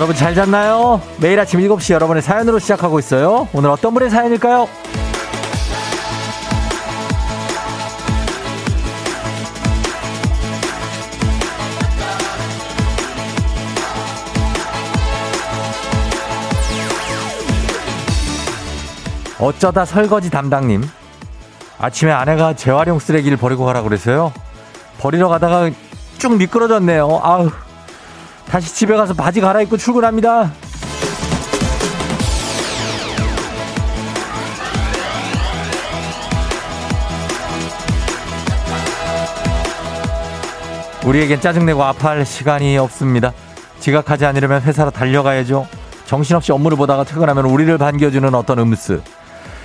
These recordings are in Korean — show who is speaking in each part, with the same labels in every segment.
Speaker 1: 여러분 잘 잤나요? 매일 아침 7시 여러분의 사연으로 시작하고 있어요. 오늘 어떤 분의 사연일까요? 어쩌다 설거지 담당님. 아침에 아내가 재활용 쓰레기를 버리고 가라 그랬어요. 버리러 가다가 쭉 미끄러졌네요. 아우. 다시 집에 가서 바지 갈아입고 출근합니다. 우리에겐 짜증내고 아파할 시간이 없습니다. 지각하지 않으려면 회사로 달려가야죠. 정신없이 업무를 보다가 퇴근하면 우리를 반겨주는 어떤 음스.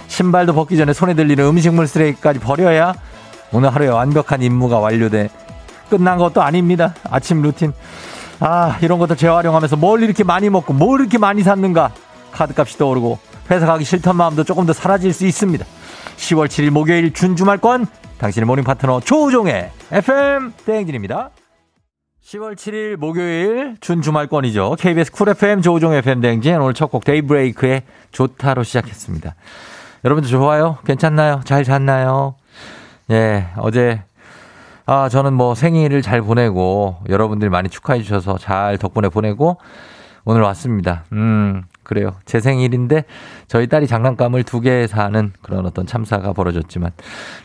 Speaker 1: 신발도 벗기 전에 손에 들리는 음식물 쓰레기까지 버려야 오늘 하루에 완벽한 임무가 완료돼. 끝난 것도 아닙니다. 아침 루틴. 아, 이런 것들 재활용하면서 뭘 이렇게 많이 먹고 뭘 이렇게 많이 샀는가. 카드값이 떠오르고 회사 가기 싫던 마음도 조금 더 사라질 수 있습니다. 10월 7일 목요일 준주말권 당신의 morning partner 조우종의 FM 대행진입니다. 10월 7일 목요일 준주말권이죠. KBS Cool FM 조우종의 FM 대행진 오늘 첫 곡 데이브레이크의 좋다로 시작했습니다. 여러분들 좋아요? 괜찮나요? 잘 잤나요? 예, 어제 아, 저는 뭐 생일을 잘 보내고 여러분들이 많이 축하해 주셔서 잘 덕분에 보내고 오늘 왔습니다. 음, 그래요. 제 생일인데 저희 딸이 장난감을 두 개 사는 그런 어떤 참사가 벌어졌지만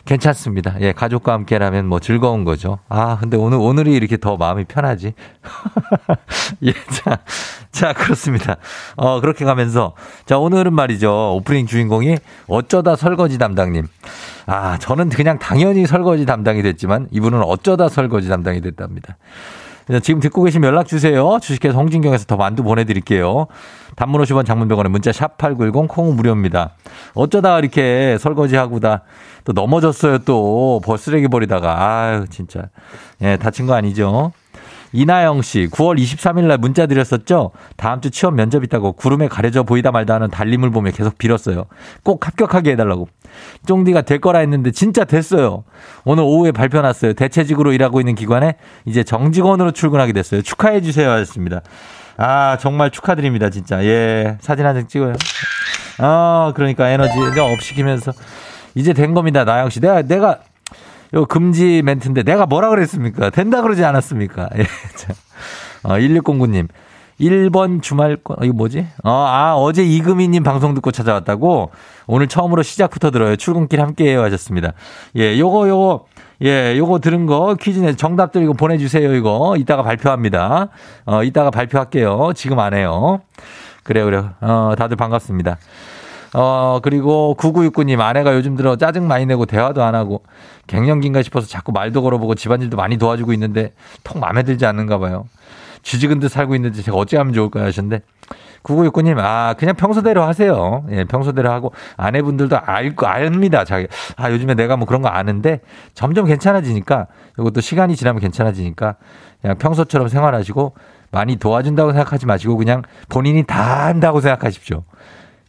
Speaker 1: 괜찮습니다. 예, 가족과 함께라면 뭐 즐거운 거죠. 아, 근데 오늘, 오늘이 이렇게 더 마음이 편하지. 예, 자, 자, 그렇습니다. 어, 그렇게 가면서 자, 오늘은 말이죠. 오프닝 주인공이 어쩌다 설거지 담당님. 아, 저는 그냥 당연히 설거지 담당이 됐지만 이분은 어쩌다 설거지 담당이 됐답니다. 지금 듣고 계시면 연락 주세요. 주식회사 홍진경에서 더 만두 보내드릴게요. 단문 50원 장문병원에 문자 샵 8910 콩은 무료입니다. 어쩌다 이렇게 설거지하고 다 또 넘어졌어요 또. 쓰레기 버리다가. 아유, 진짜. 예, 다친 거 아니죠? 이나영 씨, 9월 23일 날 문자 드렸었죠? 다음 주 취업 면접 있다고 구름에 가려져 보이다 말다 하는 달림을 보며 계속 빌었어요. 꼭 합격하게 해달라고. 쫑디가 될 거라 했는데 진짜 됐어요. 오늘 오후에 발표 났어요. 대체직으로 일하고 있는 기관에 이제 정직원으로 출근하게 됐어요. 축하해 주세요 하셨습니다. 아, 정말 축하드립니다, 진짜. 예, 사진 한 장 찍어요. 아, 그러니까 에너지 업시키면서 이제 된 겁니다, 나영 씨. 내가, 내가 요 금지 멘트인데 내가 뭐라 그랬습니까? 된다 그러지 않았습니까? 예. 어, 1609님. 1번 주말권, 어, 이거 뭐지? 어, 아, 어제 이금희님 방송 듣고 찾아왔다고? 오늘 처음으로 시작부터 들어요. 출근길 함께 해요 하셨습니다. 예, 요거, 요거, 예, 요거 들은 거 퀴즈 내 정답들 이거 보내주세요, 이거. 이따가 발표합니다. 어, 이따가 발표할게요. 지금 안 해요. 그래요, 그래요. 어, 다들 반갑습니다. 어, 그리고 9969님 아내가 요즘 들어 짜증 많이 내고 대화도 안 하고 갱년기인가 싶어서 자꾸 말도 걸어보고 집안일도 많이 도와주고 있는데 통 마음에 들지 않는가 봐요. 쥐지근 듯 살고 있는데 제가 어찌 하면 좋을까요 하셨는데 9969님, 아, 그냥 평소대로 하세요. 예, 평소대로 하고, 아내분들도 알, 거, 압니다. 자기, 아, 요즘에 내가 뭐 그런 거 아는데, 점점 괜찮아지니까, 이것도 시간이 지나면 괜찮아지니까, 그냥 평소처럼 생활하시고, 많이 도와준다고 생각하지 마시고, 그냥 본인이 다 한다고 생각하십시오.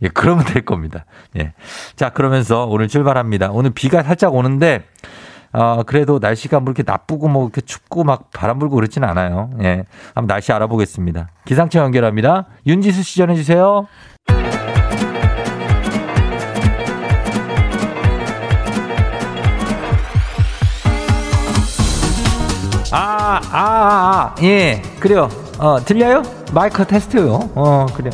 Speaker 1: 예, 그러면 될 겁니다. 예. 자, 그러면서 오늘 출발합니다. 오늘 비가 살짝 오는데, 어, 그래도 날씨가 뭐 이렇게 나쁘고 뭐 이렇게 춥고 막 바람 불고 그렇진 않아요. 예. 한번 날씨 알아보겠습니다. 기상청 연결합니다. 윤지수 씨 전해주세요. 아, 아, 아, 아, 예. 그래요. 어, 들려요? 마이크 테스트요. 어, 그래요.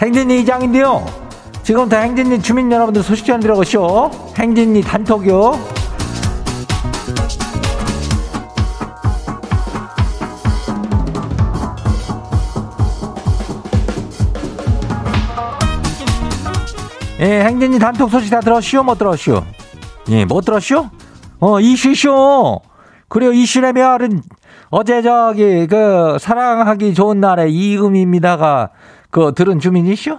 Speaker 1: 행진이 이장인데요. 지금부터 행진리 주민 여러분들 소식 전해드려보시오. 행진리 단톡요. 예, 행진리 단톡 소식 다 들었시오? 못 들었시오? 예, 못 들었시오? 어, 이슈쇼. 그래요, 이슈라면은 어제 저기 그 사랑하기 좋은 날에 이금입니다가 그 들은 주민이시오?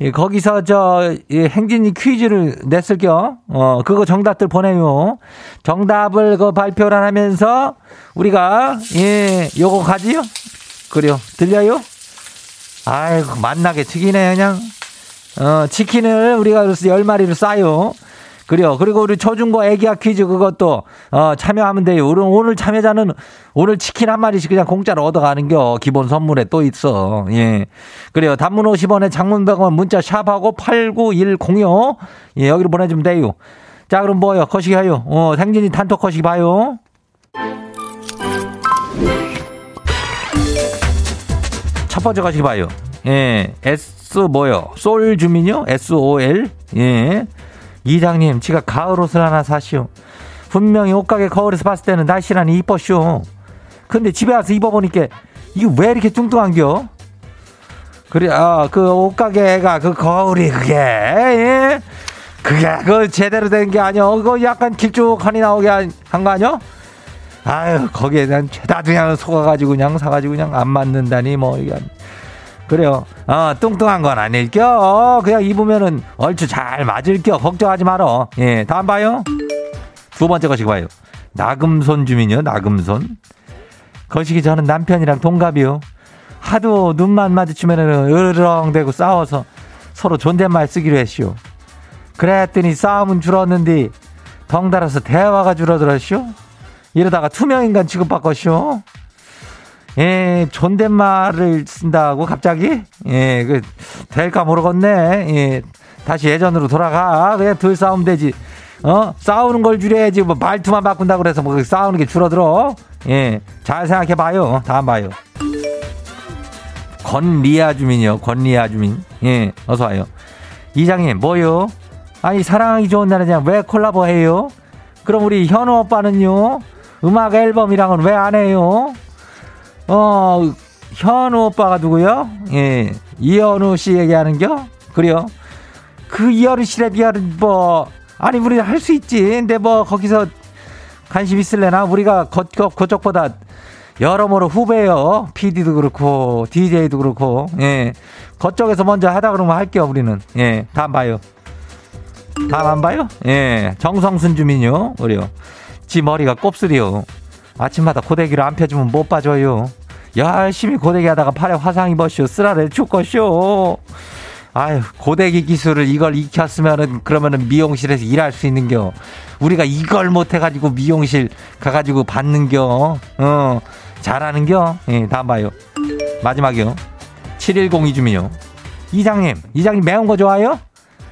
Speaker 1: 예, 거기서 저 예, 행진이 퀴즈를 냈을 겨. 어, 그거 정답들 보내요. 정답을 그 발표를 하면서 우리가 예, 요거 가지요? 그래요. 들려요? 아이고, 만나게 튀기네, 그냥. 어, 치킨을 우리가 열 마리를 싸요. 그래요. 그리고 우리 초중고 애기야 퀴즈 그것도 어 참여하면 돼요. 오늘 오늘 참여자는 오늘 치킨 한 마리씩 그냥 공짜로 얻어가는겨. 기본 선물에 또 있어. 예. 그래요. 단문 50원에 장문 100원 문자 샵하고 89106 예, 여기로 보내주면 돼요. 자, 그럼 뭐요? 거시기 하요. 어, 생진이 단톡 거시기 봐요. 첫 번째 거시기 봐요. 예, S 뭐요? 솔 주민요? S-O-L? 예. 이장님, 지가 가을 옷을 하나 사시오. 분명히 옷가게 거울에서 봤을 때는 날씨라니 이뻤쇼. 근데 집에 와서 입어보니까 이거 왜 이렇게 뚱뚱한겨? 그래, 아, 그 옷가게가 그 거울이 그게, 예? 그게 그 제대로 된 게 아니야. 그거 약간 길쭉하니 나오게 한 거 아니야? 아유, 거기에 대한 죄다 그냥 속아가지고 그냥 사가지고 그냥 안 맞는다니 뭐, 이게. 그래요. 어, 뚱뚱한 건 아닐 겨. 그냥 입으면은 얼추 잘 맞을 겨. 걱정하지 말어. 예, 다음 봐요. 두 번째 거시기 봐요. 나금손 주민이요, 나금손. 거시기 저는 남편이랑 동갑이요. 하도 눈만 마주치면은 으르렁대고 싸워서 서로 존댓말 쓰기로 했시오. 그랬더니 싸움은 줄었는데 덩달아서 대화가 줄어들었쇼. 이러다가 투명인간 취급받겠쇼. 예, 존댓말을 쓴다고 갑자기? 예, 그 될까 모르겠네. 예, 다시 예전으로 돌아가. 그냥 덜 싸우면 되지. 어? 싸우는 걸 줄여야지. 뭐 말투만 바꾼다고 그래서 뭐 싸우는 게 줄어들어. 예, 잘 생각해 봐요. 다음 봐요. 권리아 주민이요. 권리아 주민. 예, 어서 와요. 이장님, 뭐요? 아니, 사랑하기 좋은 날이냐? 왜 콜라보 해요? 그럼 우리 현우 오빠는요? 음악 앨범이랑은 왜 안 해요? 어, 현우 오빠가 누구요? 예, 이현우 씨 얘기하는겨? 그래요? 그 이현우 씨래 비하는 뭐, 아니, 우리 할 수 있지. 근데 뭐, 거기서 관심 있을래나? 우리가 거, 거, 그쪽보다 여러모로 후배요. PD도 그렇고, DJ도 그렇고, 예. 그쪽에서 먼저 하다 그러면 할게요, 우리는. 예, 다음 봐요. 다음 안 봐요? 예, 정성순 주민요. 우리요. 지 머리가 곱슬이요. 아침마다 고데기를 안 펴주면 못 빠져요. 열심히 고데기 하다가 팔에 화상 입었쇼. 쓰라를 죽겠쇼. 아유, 고데기 기술을 이걸 익혔으면은 그러면은 미용실에서 일할 수 있는겨. 우리가 이걸 못해가지고 미용실 가가지고 받는겨. 어, 잘하는겨. 예, 다음 봐요. 마지막이요. 7102 주민요. 이장님, 이장님 매운 거 좋아요?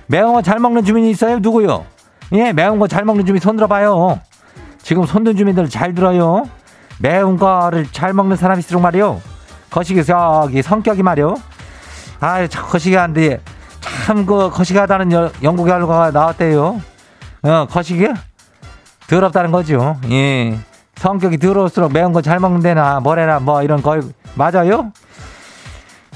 Speaker 1: 매운 거 잘 먹는 주민이 있어요? 누구요? 예, 매운 거 잘 먹는 주민 손 들어봐요. 지금 손든 주민들 잘 들어요. 매운 거를 잘 먹는 사람이 있으록 말이요. 거시기 저기 성격이 말이요. 아유, 거시기한데 참 그 거시기하다는 연구 결과가 나왔대요. 어, 거시기 더럽다는 거죠. 예. 성격이 더러울수록 매운 거 잘 먹는데나 뭐래나 뭐 이런 거 맞아요?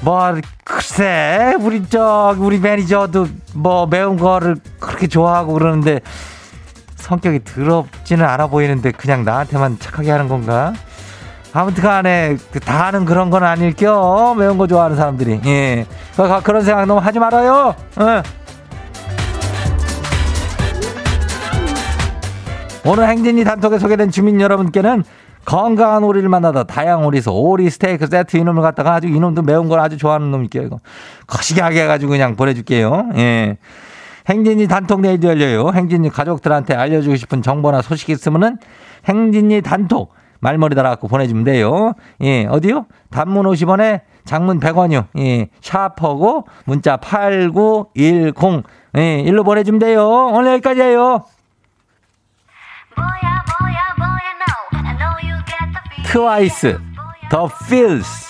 Speaker 1: 뭐 글쎄 우리 저 우리 매니저도 뭐 매운 거를 그렇게 좋아하고 그러는데 성격이 더럽지는 않아 보이는데 그냥 나한테만 착하게 하는 건가? 아무튼 간에 그다 하는 그런 건 아닐 겨 매운 거 좋아하는 사람들이. 예. 그런 생각 너무 하지 말아요. 예. 오늘 행진이 단톡에 소개된 주민 여러분께는 건강한 오리를 만나다 다양한 오리에서 오리 스테이크 세트 이놈을 갖다가 아주 이놈도 매운 걸 아주 좋아하는 놈일게요 이거. 거시기하게 해가지고 그냥 보내줄게요. 예 행진이 단톡 내일도 열려요 행진이 가족들한테 알려주고 싶은 정보나 소식이 있으면은 행진이 단톡 말머리 달아갖고 보내주면 돼요. 예, 어디요? 단문 50원에 장문 100원이요. 예, 샤퍼고 문자 8910. 예, 일로 보내주면 돼요. 오늘 여기까지예요. 트와이스, The Feels.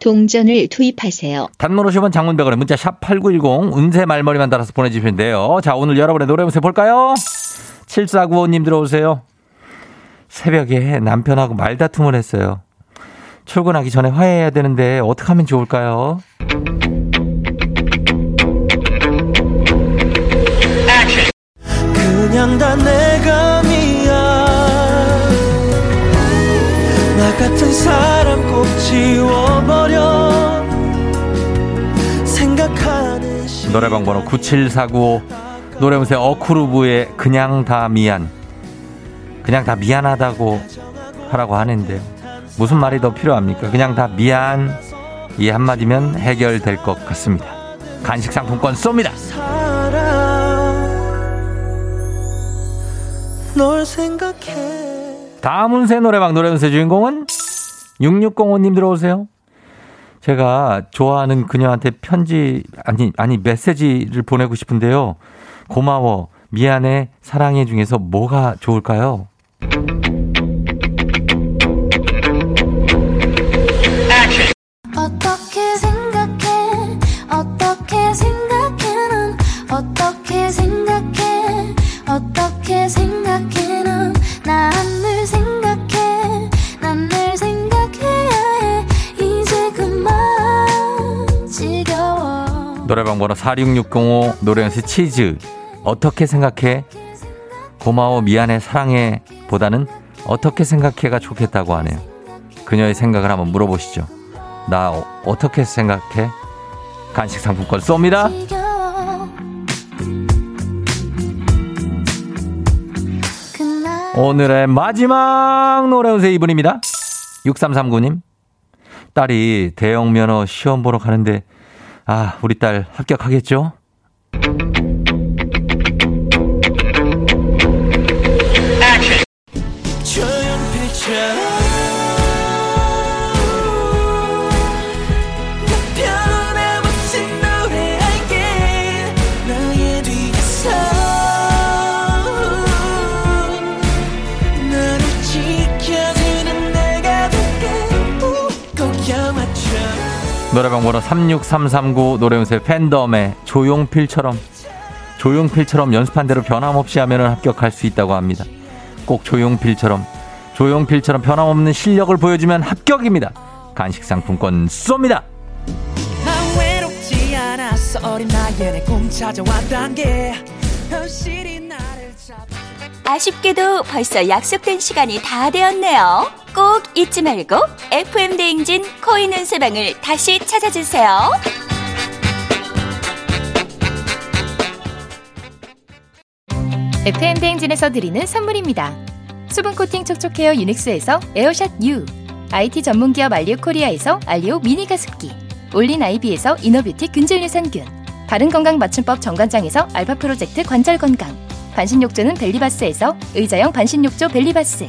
Speaker 2: 동전을 투입하세요.
Speaker 1: 단문 50원 장문백원에 문자 샵 8910 음세 말머리만 달아서 보내주시면 돼요. 자 오늘 여러분의 노래 모습 볼까요? 7495님 들어오세요. 새벽에 남편하고 말다툼을 했어요. 출근하기 전에 화해해야 되는데 어떻게 하면 좋을까요?
Speaker 2: 그냥 다 내가 믿 나 같은 사람 꼭 지워버려. 생각하는
Speaker 1: 노래방 번호 97495 노래무새 어쿠르브의 그냥 다 미안. 그냥 다 미안하다고 하라고 하는데 무슨 말이 더 필요합니까? 그냥 다 미안. 이 한마디면 해결될 것 같습니다. 간식 상품권 쏩니다.
Speaker 2: 널 생각해
Speaker 1: 다음 운세 노래방 노래 운세 주인공은 6605님 들어오세요. 제가 좋아하는 그녀한테 편지 아니 아니 메시지를 보내고 싶은데요. 고마워, 미안해, 사랑해 중에서 뭐가 좋을까요? 46605 노래연세 치즈 어떻게 생각해? 고마워 미안해 사랑해 보다는 어떻게 생각해가 좋겠다고 하네요. 그녀의 생각을 한번 물어보시죠. 나 어, 떻게 생각해? 간식 상품권 쏩니다. 오늘의 마지막 노래운세 이분입니다. 6339님. 딸이 대형 면허 시험 보러 가는데, 아, 우리 딸 합격하겠죠? 노래방 번호 36339 노래운세 팬덤의 조용필처럼 조용필처럼 연습한 대로 변함없이 하면 합격할 수 있다고 합니다. 꼭 조용필처럼 조용필처럼 변함없는 실력을 보여주면 합격입니다. 간식 상품권 쏩니다.
Speaker 3: 아쉽게도 벌써 약속된 시간이 다 되었네요. 꼭 잊지 말고 FM 대행진 코인 운세방을 다시 찾아주세요.
Speaker 4: FM 대행진에서 드리는 선물입니다. 수분 코팅 촉촉 헤어 유닉스에서 에어샷 U, IT 전문 기업 알리오 코리아에서 알리오 미니 가습기, 올린 아이비에서 inner beauty 균질 유산균, 바른 건강 맞춤법 정관장에서 알파 프로젝트 관절 건강, 반신욕조는 벨리바스에서 의자형 반신욕조 벨리바스,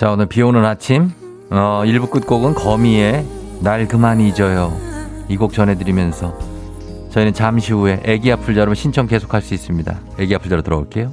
Speaker 1: 자, 오늘 비 오는 아침, 어, 1부 끝곡은 거미의 날 그만 잊어요. 이 곡 전해드리면서 저희는 잠시 후에 애기 아플 자로 신청 계속할 수 있습니다. 애기 아플 자로 들어올게요.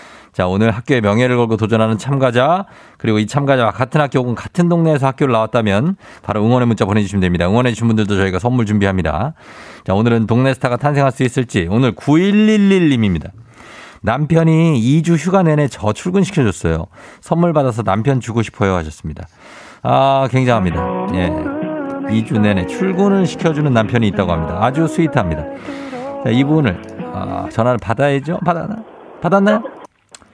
Speaker 1: 자 오늘 학교의 명예를 걸고 도전하는 참가자 그리고 이 참가자와 같은 학교 혹은 같은 동네에서 학교를 나왔다면 바로 응원의 문자 보내주시면 됩니다. 응원해 주신 분들도 저희가 선물 준비합니다. 자 오늘은 동네 스타가 탄생할 수 있을지 오늘 9111님입니다. 남편이 2주 휴가 내내 저 출근시켜줬어요. 선물 받아서 남편 주고 싶어요 하셨습니다. 아, 굉장합니다. 예. 2주 내내 출근을 시켜주는 남편이 있다고 합니다. 아주 스윗합니다. 자, 이분을, 아, 전화를 받아야죠? 받았나? 받았나요?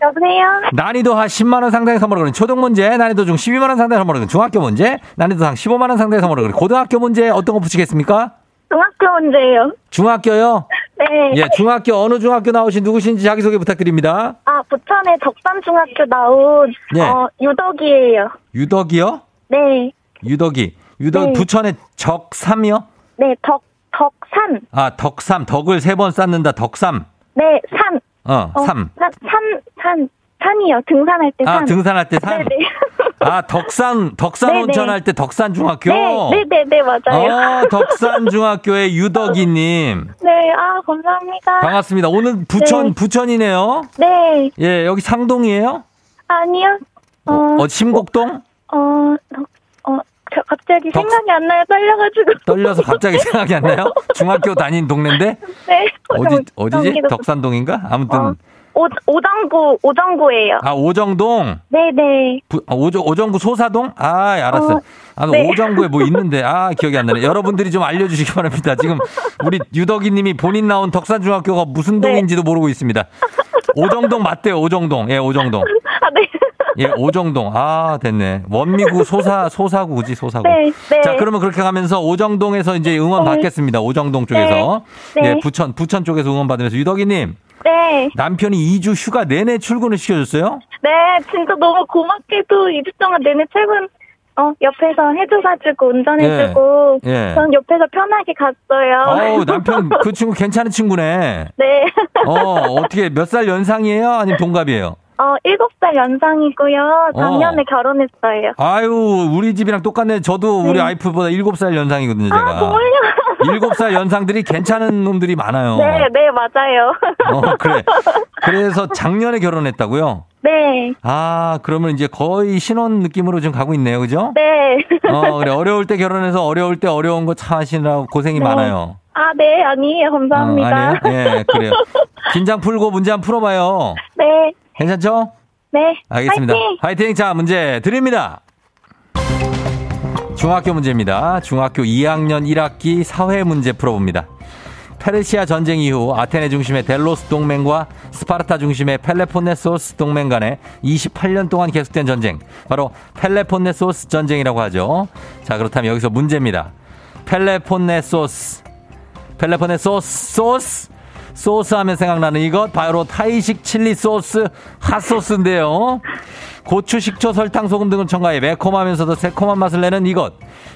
Speaker 5: 여보세요?
Speaker 1: 난이도 한 10만원 상당의 선물을 거는 초등 문제, 난이도 중 12만원 상당의 선물을 거는 중학교 문제, 난이도 상 15만원 상당의 선물을 거는 고등학교 문제 어떤 거 붙이겠습니까?
Speaker 5: 중학교 문제예요.
Speaker 1: 중학교요?
Speaker 5: 네.
Speaker 1: 예, 중학교, 어느 중학교 나오신 누구신지 자기소개 부탁드립니다.
Speaker 5: 아, 부천의 덕산중학교 나온
Speaker 1: 네.
Speaker 5: 어, 유덕이에요.
Speaker 1: 유덕이요?
Speaker 5: 네.
Speaker 1: 유덕이. 유덕,
Speaker 5: 네.
Speaker 1: 부천의 적삼이요?
Speaker 5: 네, 덕 덕산.
Speaker 1: 아, 덕삼. 덕을 세 번 쌓는다. 덕삼.
Speaker 5: 네, 산.
Speaker 1: 어,
Speaker 5: 어,
Speaker 1: 삼.
Speaker 5: 산, 산, 산. 산이요. 등산할 때
Speaker 1: 아,
Speaker 5: 산.
Speaker 1: 등산할 때 산.
Speaker 5: 네, 네.
Speaker 1: 아, 덕산, 덕산
Speaker 5: 네,
Speaker 1: 온천
Speaker 5: 네.
Speaker 1: 할때 덕산 중학교?
Speaker 5: 네, 네, 네, 네, 맞아요.
Speaker 1: 어, 덕산 중학교의 유덕이님.
Speaker 5: 네, 아, 감사합니다.
Speaker 1: 반갑습니다. 오늘 부천,
Speaker 5: 네.
Speaker 1: 부천이네요.
Speaker 5: 네,
Speaker 1: 예, 여기 상동이에요?
Speaker 5: 아니요. 어,
Speaker 1: 어, 심곡동?
Speaker 5: 어, 덕, 어, 저 갑자기
Speaker 1: 덕-
Speaker 5: 생각이 안 나요. 떨려가지고.
Speaker 1: 떨려서 갑자기 생각이 안 나요? 중학교 다닌 동네인데?
Speaker 5: 네.
Speaker 1: 어디,
Speaker 5: 좀-
Speaker 1: 어디지? 덕산동인가? 아무튼.
Speaker 5: 어, 오, 오정구, 오정구예요.
Speaker 1: 아, 오정동?
Speaker 5: 네네.
Speaker 1: 부, 아, 오정, 오정구 소사동? 아, 알았어요.
Speaker 5: 어,
Speaker 1: 아,
Speaker 5: 네.
Speaker 1: 오정구에 뭐 있는데, 아, 기억이 안 나네. 여러분들이 좀 알려주시기 바랍니다. 지금 우리 유덕이 님이 본인 나온 덕산중학교가 무슨
Speaker 5: 네.
Speaker 1: 동인지도 모르고 있습니다. 오정동 맞대요, 오정동. 예, 오정동.
Speaker 5: 아, 네.
Speaker 1: 예, 오정동. 아, 됐네. 원미구 소사, 소사구지, 소사구.
Speaker 5: 네, 네.
Speaker 1: 자, 그러면 그렇게 가면서 오정동에서 이제 응원
Speaker 5: 네.
Speaker 1: 받겠습니다. 오정동 쪽에서.
Speaker 5: 네. 네.
Speaker 1: 예, 부천, 부천 쪽에서 응원 받으면서 유덕이 님.
Speaker 5: 네.
Speaker 1: 남편이 2주 휴가 내내 출근을 시켜줬어요?
Speaker 5: 네, 진짜 너무 고맙게도 2주 동안 내내 출근, 어, 옆에서 해줘가지고, 운전해주고,
Speaker 1: 예.
Speaker 5: 전 옆에서 편하게 갔어요.
Speaker 1: 어우, 남편, 그 친구 괜찮은 친구네.
Speaker 5: 네.
Speaker 1: 어, 어떻게 몇 살 연상이에요? 아니면 동갑이에요?
Speaker 5: 어, 7살 연상이고요. 작년에
Speaker 1: 어.
Speaker 5: 결혼했어요.
Speaker 1: 아유, 우리 집이랑 똑같네. 저도 우리
Speaker 5: 네.
Speaker 1: 아이프보다 7살 연상이거든요, 제가.
Speaker 5: 아, 정말요?
Speaker 1: 7살 연상들이 괜찮은 놈들이 많아요.
Speaker 5: 네, 네, 맞아요.
Speaker 1: 어, 그래. 그래서 작년에 결혼했다고요?
Speaker 5: 네,
Speaker 1: 아, 그러면 이제 거의 신혼 느낌으로 지금 가고 있네요. 그죠?
Speaker 5: 네.
Speaker 1: 어, 그래. 어려울 때 결혼해서 어려울 때 어려운 거참 하시느라고 고생이
Speaker 5: 네.
Speaker 1: 많아요.
Speaker 5: 아, 네, 아니에요. 감사합니다.
Speaker 1: 어, 아니에요? 예, 그래요. 긴장 풀고 문제 한번 풀어봐요.
Speaker 5: 네,
Speaker 1: 괜찮죠?
Speaker 5: 네.
Speaker 1: 알겠습니다.
Speaker 5: 화이팅!
Speaker 1: 화이팅! 자, 문제 드립니다. 중학교 문제입니다. 중학교 2학년 1학기 사회 문제 풀어봅니다. 페르시아 전쟁 이후 아테네 중심의 델로스 동맹과 스파르타 중심의 펠레폰네소스 동맹 간에 28년 동안 계속된 전쟁. 바로 펠로폰네소스 전쟁이라고 하죠. 자, 그렇다면 여기서 문제입니다. 펠로폰네소스. 펠로폰네소스 소스. 소스 하면 생각나는 이것 바로 타이식 칠리 소스 핫소스인데요. 고추, 식초, 설탕, 소금 등을 첨가해 매콤하면서도 새콤한 맛을 내는 이것.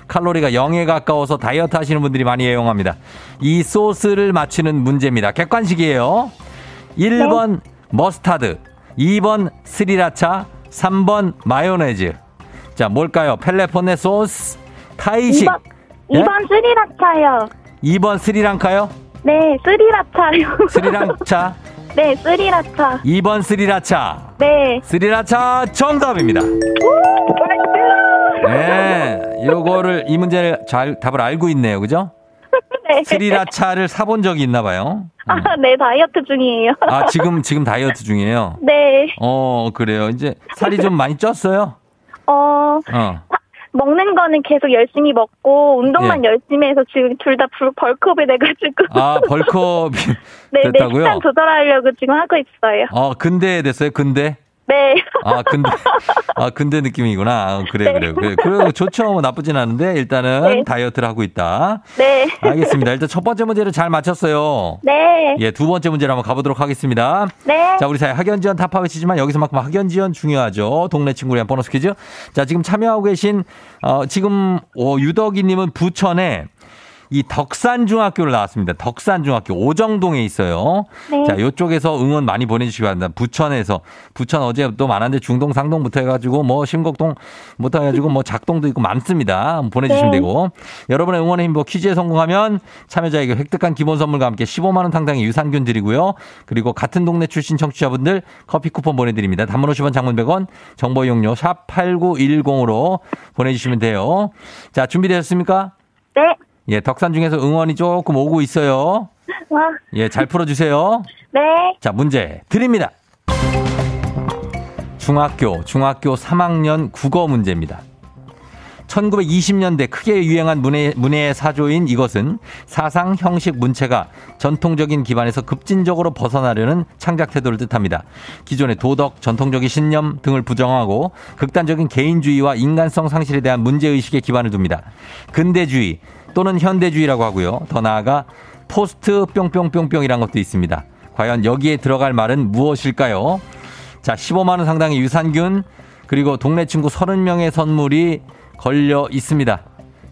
Speaker 1: 칼로리가 0에 가까워서 다이어트 하시는 분들이 많이 애용합니다. 이 소스를 맞히는 문제입니다. 객관식이에요. 1번 머스타드, 2번 스리라차, 3번 마요네즈. 자, 뭘까요? 펠로폰네 소스, 타이식.
Speaker 5: 2번, 2번 스리라차요.
Speaker 1: 2번 스리랑카요?
Speaker 5: 네, 스리라차요.
Speaker 1: 스리랑차.
Speaker 5: 네, 스리라차.
Speaker 1: 2번 스리라차.
Speaker 5: 네.
Speaker 1: 스리라차 정답입니다. 네. 요거를, 이 문제를 잘 답을 알고 있네요. 그죠?
Speaker 5: 네.
Speaker 1: 스리라차를 사본 적이 있나 봐요.
Speaker 5: 아, 네, 다이어트 중이에요.
Speaker 1: 아, 지금, 지금 다이어트 중이에요.
Speaker 5: 네.
Speaker 1: 어, 그래요. 이제 살이 좀 많이 쪘어요?
Speaker 5: 어,
Speaker 1: 어.
Speaker 5: 먹는 거는 계속 열심히 먹고, 운동만
Speaker 1: 예.
Speaker 5: 열심히 해서 지금 둘 다 벌크업이 돼가지고.
Speaker 1: 아, 벌크업이
Speaker 5: 네, 네,
Speaker 1: 됐다고요?
Speaker 5: 식단 조절하려고 지금 하고 있어요.
Speaker 1: 어, 근대 됐어요? 근대?
Speaker 5: 네.
Speaker 1: 아, 근데, 아, 근데 느낌이구나. 어, 그래,
Speaker 5: 네.
Speaker 1: 그래, 그래. 그래, 좋죠. 뭐 나쁘진 않은데, 일단은
Speaker 5: 네.
Speaker 1: 다이어트를 하고 있다.
Speaker 5: 네.
Speaker 1: 알겠습니다. 일단 첫 번째 문제를 잘 맞췄어요.
Speaker 5: 네.
Speaker 1: 예, 두 번째 문제를 한번 가보도록 하겠습니다.
Speaker 5: 네.
Speaker 1: 자, 우리 사회 학연 지원 타파 외치지만 여기서만큼 학연 지원 중요하죠. 동네 위한 보너스 퀴즈. 자, 지금 참여하고 계신, 어, 지금, 어, 유덕이 님은 부천에 이 덕산중학교를 나왔습니다. 덕산중학교 오정동에 있어요.
Speaker 5: 네.
Speaker 1: 자, 요쪽에서 응원 많이 보내주시기 바랍니다. 부천에서 부천 어제 또 많은데 중동 상동부터 해가지고 뭐 심곡동부터 해가지고 뭐 작동도 있고 많습니다. 보내주시면
Speaker 5: 네.
Speaker 1: 되고 여러분의 응원의 힘으로 퀴즈에 성공하면 참여자에게 획득한 기본 선물과 함께 15만 원 상당의 유산균 드리고요. 그리고 같은 동네 출신 청취자분들 커피 쿠폰 보내드립니다. 단문 50원 장문 100원 정보 이용료 샵 8910으로 보내주시면 돼요. 자 준비되셨습니까?
Speaker 5: 네.
Speaker 1: 예, 덕산 중에서 응원이 조금 오고 있어요.
Speaker 5: 와.
Speaker 1: 예, 잘 풀어주세요.
Speaker 5: 네.
Speaker 1: 자, 문제 드립니다. 중학교, 중학교 3학년 국어 문제입니다. 1920년대 크게 유행한 문해, 문해의 사조인 이것은 사상, 형식, 문체가 전통적인 기반에서 급진적으로 벗어나려는 창작 태도를 뜻합니다. 기존의 도덕, 전통적인 신념 등을 부정하고 극단적인 개인주의와 인간성 상실에 대한 문제의식에 기반을 둡니다. 근대주의 또는 현대주의라고 하고요. 더 나아가 포스트 뿅뿅뿅뿅이란 것도 있습니다. 과연 여기에 들어갈 말은 무엇일까요? 자, 15만 원 상당의 유산균, 그리고 동네 친구 30명의 선물이 걸려 있습니다.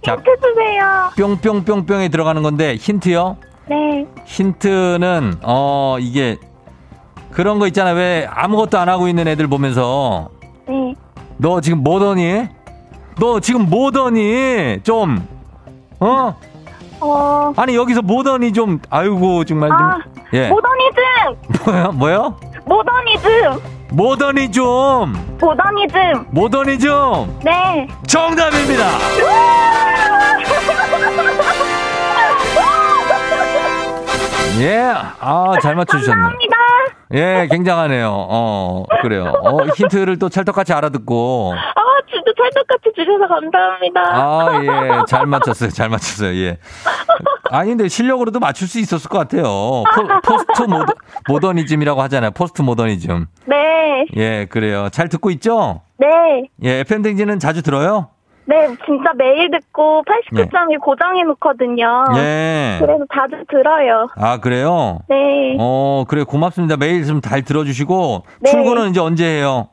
Speaker 1: 자,
Speaker 5: 힌트 주세요.
Speaker 1: 뿅뿅뿅뿅에 들어가는 건데 힌트요?
Speaker 5: 네.
Speaker 1: 힌트는 어 이게 그런 거 있잖아 왜 아무것도 안 하고 있는 애들 보면서
Speaker 5: 네.
Speaker 1: 너 지금 뭐더니? 너 지금 뭐더니? 좀 어?
Speaker 5: 어.
Speaker 1: 아니 여기서 뭐더니 좀 아이고 정말 좀
Speaker 5: 아.
Speaker 1: 예.
Speaker 5: 모더니즘.
Speaker 1: 뭐요? 뭐요?
Speaker 5: 모더니즘.
Speaker 1: 모더니 좀
Speaker 5: 모더니즘.
Speaker 1: 모더니즘
Speaker 5: 네.
Speaker 1: 정답입니다. 예, 아, 잘 맞춰주셨네.
Speaker 5: 감사합니다.
Speaker 1: 예, 굉장하네요. 어, 그래요. 어, 힌트를 또 찰떡같이 알아듣고.
Speaker 5: 아, 진짜 찰떡같이 주셔서 감사합니다.
Speaker 1: 아, 예, 잘 맞췄어요. 잘 맞췄어요. 예. 아니, 근데 실력으로도 맞출 수 있었을 것 같아요. 포, 스트 모더, 모더니즘이라고 하잖아요. 포스트 모더니즘.
Speaker 5: 네.
Speaker 1: 예, 그래요. 잘 듣고 있죠?
Speaker 5: 네.
Speaker 1: 예, FM댕지는 자주 들어요?
Speaker 5: 네, 진짜 매일 듣고 89.1 고정해 놓거든요.
Speaker 1: 예.
Speaker 5: 그래서 자주 들어요.
Speaker 1: 아, 그래요?
Speaker 5: 네.
Speaker 1: 어, 그래. 고맙습니다. 매일 좀 잘 들어주시고.
Speaker 5: 네.
Speaker 1: 출근은 이제 언제 해요?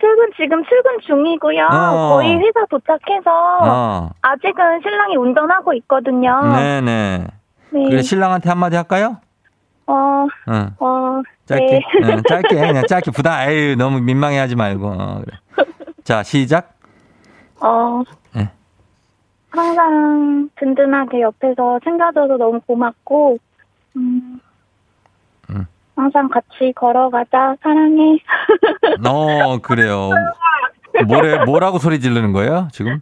Speaker 5: 출근 지금 출근 중이고요.
Speaker 1: 어.
Speaker 5: 거의 회사 도착해서
Speaker 1: 어.
Speaker 5: 아직은 신랑이 운전하고 있거든요.
Speaker 1: 네네.
Speaker 5: 네.
Speaker 1: 그래, 신랑한테 한마디 할까요?
Speaker 5: 어,
Speaker 1: 응.
Speaker 5: 어,
Speaker 1: 짧게.
Speaker 5: 네.
Speaker 1: 응, 짧게. 그냥 짧게. 부담, 에휴, 너무 민망해 하지 말고. 어, 그래. 자, 시작.
Speaker 5: 어,
Speaker 1: 네.
Speaker 5: 항상 든든하게 옆에서 챙겨줘서 너무 고맙고, 음,
Speaker 1: 음.
Speaker 5: 항상 같이 걸어가자, 사랑해.
Speaker 1: 어, 그래요. 뭐래, 뭐라고 소리 지르는 거예요, 지금?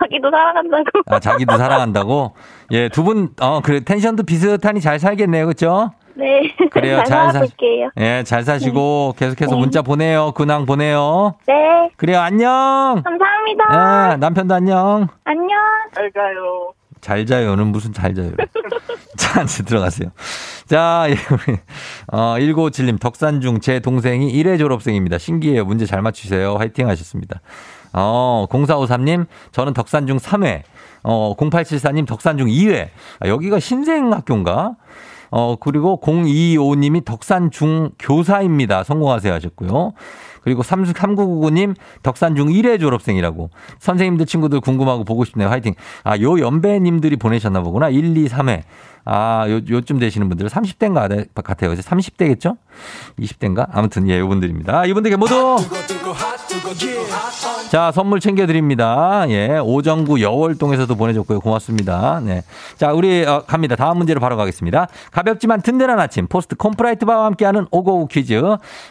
Speaker 5: 자기도 사랑한다고.
Speaker 1: 아, 자기도 사랑한다고? 예, 두 분, 어, 그래, 텐션도 비슷하니 잘 살겠네요, 그쵸?
Speaker 5: 네.
Speaker 1: 그래요,
Speaker 5: 잘
Speaker 1: 잘 사-
Speaker 5: 살아볼게요.
Speaker 1: 예, 잘 사시고, 계속해서
Speaker 5: 네.
Speaker 1: 문자 보내요. 근황 보내요.
Speaker 5: 네.
Speaker 1: 그래요, 안녕!
Speaker 5: 감사합니다.
Speaker 1: 예, 남편도 안녕!
Speaker 5: 안녕.
Speaker 1: 잘 자요는 무슨 잘 자요. 자, 이제 들어가세요. 자, 예, 우리, 어, 1957님, 덕산 중 제 동생이 1회 졸업생입니다. 신기해요. 문제 잘 맞추세요. 화이팅 하셨습니다. 어, 0453님, 저는 덕산 중 3회. 어, 0874님, 덕산 중 2회. 아, 여기가 신생학교인가? 어, 그리고 0225님이 덕산 중 교사입니다. 성공하세요 하셨고요. 그리고 3999님 덕산 중 1회 졸업생이라고. 선생님들 친구들 궁금하고 보고 싶네요. 화이팅. 아, 요 연배님들이 보내셨나 보구나. 1, 2, 3회. 아, 요, 요쯤 되시는 분들 30대인가 같아요. 이제 30대겠죠? 20대인가? 아무튼 예, 요분들입니다. 아, 이분들께 모두 자, 선물 챙겨 드립니다. 예, 오정구 여월동에서도 보내 줬고요. 고맙습니다. 네. 자, 우리, 어, 갑니다. 다음 문제로 바로 가겠습니다. 가볍지만 든든한 아침, 포스트 콘푸라이트 바와 함께하는 오고구 퀴즈.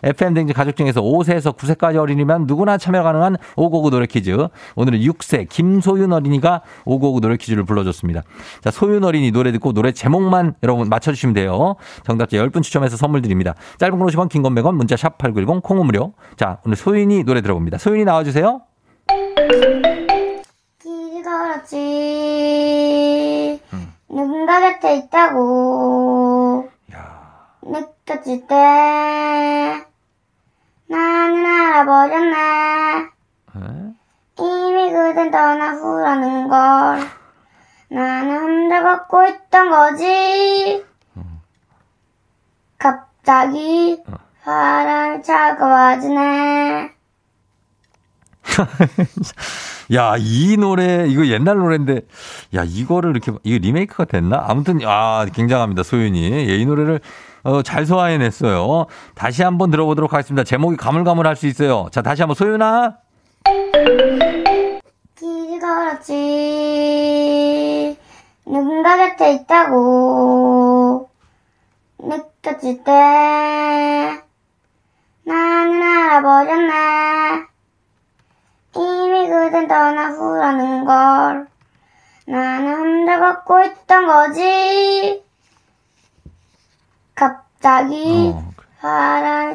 Speaker 1: FM대행진 가족 중에서 5세에서 9세까지 어린이면 누구나 참여 가능한 오고구 노래 퀴즈. 오늘은 6세 김소윤 어린이가 오고구 노래 퀴즈를 불러줬습니다. 자, 소윤 어린이 노래 듣고 노래 제 목만 여러분 맞춰주시면 돼요. 정답자 10분 추첨해서 선물 드립니다. 짧은 건 50원, 긴 건 100원, 문자 샵 8910, 콩은 무료. 자, 오늘 소윤이 노래 들어봅니다. 소윤이 나와주세요.
Speaker 6: 길 걸었지 누군가 곁에 있다고 느껴질 때 나는 알아버렸네.
Speaker 1: 에?
Speaker 6: 이미 그댄 떠나 후라는 걸. 나는 혼자 걷고 있던 거지. 갑자기 바람이 차가워지네.
Speaker 1: 야, 이 노래, 이거 옛날 노래인데, 야, 이거를 이렇게, 이거 리메이크가 됐나? 아무튼, 아, 굉장합니다, 소윤이. 예, 이 노래를, 어, 잘 소화해냈어요. 다시 한번 들어보도록 하겠습니다. 제목이 가물가물할 수 있어요. 자, 다시 한번 소윤아.
Speaker 6: 길 걸었지. 누군가 곁에 있다고 느껴질 때 나는 알아버렸네. 이미 그댄 떠나 후라는 걸 나는 혼자 걷고 있던 거지. 갑자기
Speaker 1: 어,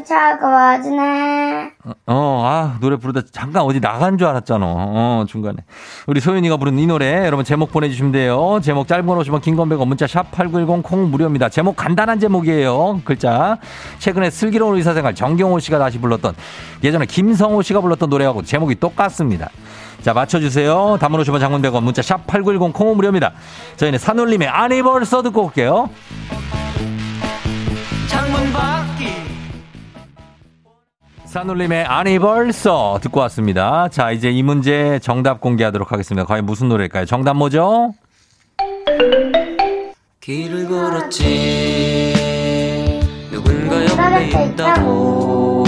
Speaker 6: 차가워지네.
Speaker 1: 어, 아, 노래 부르다 잠깐 어디 나간 줄 알았잖아. 어, 중간에. 우리 소윤이가 부른 이 노래, 여러분 제목 보내주시면 돼요. 제목 짧은 건 50원, 긴건 100원, 문자 샵8910 콩 무료입니다. 제목 간단한 제목이에요. 글자. 최근에 슬기로운 의사생활 정경호 씨가 다시 불렀던, 예전에 김성호 씨가 불렀던 노래하고 제목이 똑같습니다. 자, 맞춰주세요. 담은 50원, 장문 100원, 문자 샵8910 콩 무료입니다. 저희는 산울림의 아니 벌써 듣고 올게요. 산울림의 아니 벌써 듣고 왔습니다. 자, 이제 이 문제 정답 공개하도록 하겠습니다. 과연 무슨 노래일까요? 정답 뭐죠?
Speaker 2: 길을 걸었지 누군가 옆에 있다고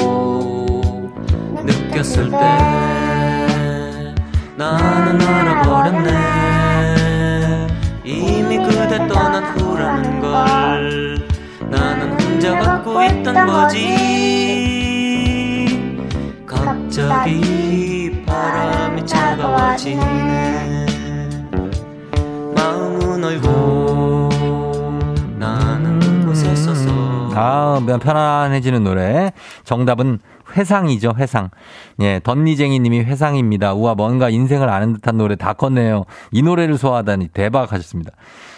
Speaker 2: 느꼈을 때 나는 알아버렸네 이미 그대 떠난 후라는 걸 나는 혼자 갖고 있던 거지 갑자기 바람이 차가워지네 마음은 얼고 나는 곳에 서서
Speaker 1: 아, 편안해지는 노래. 정답은 회상이죠, 회상. 예, 덧니쟁이 님이 회상입니다. 우와, 뭔가 인생을 아는 듯한 노래 다 컸네요. 이 노래를 소화하다니 대박 하셨습니다.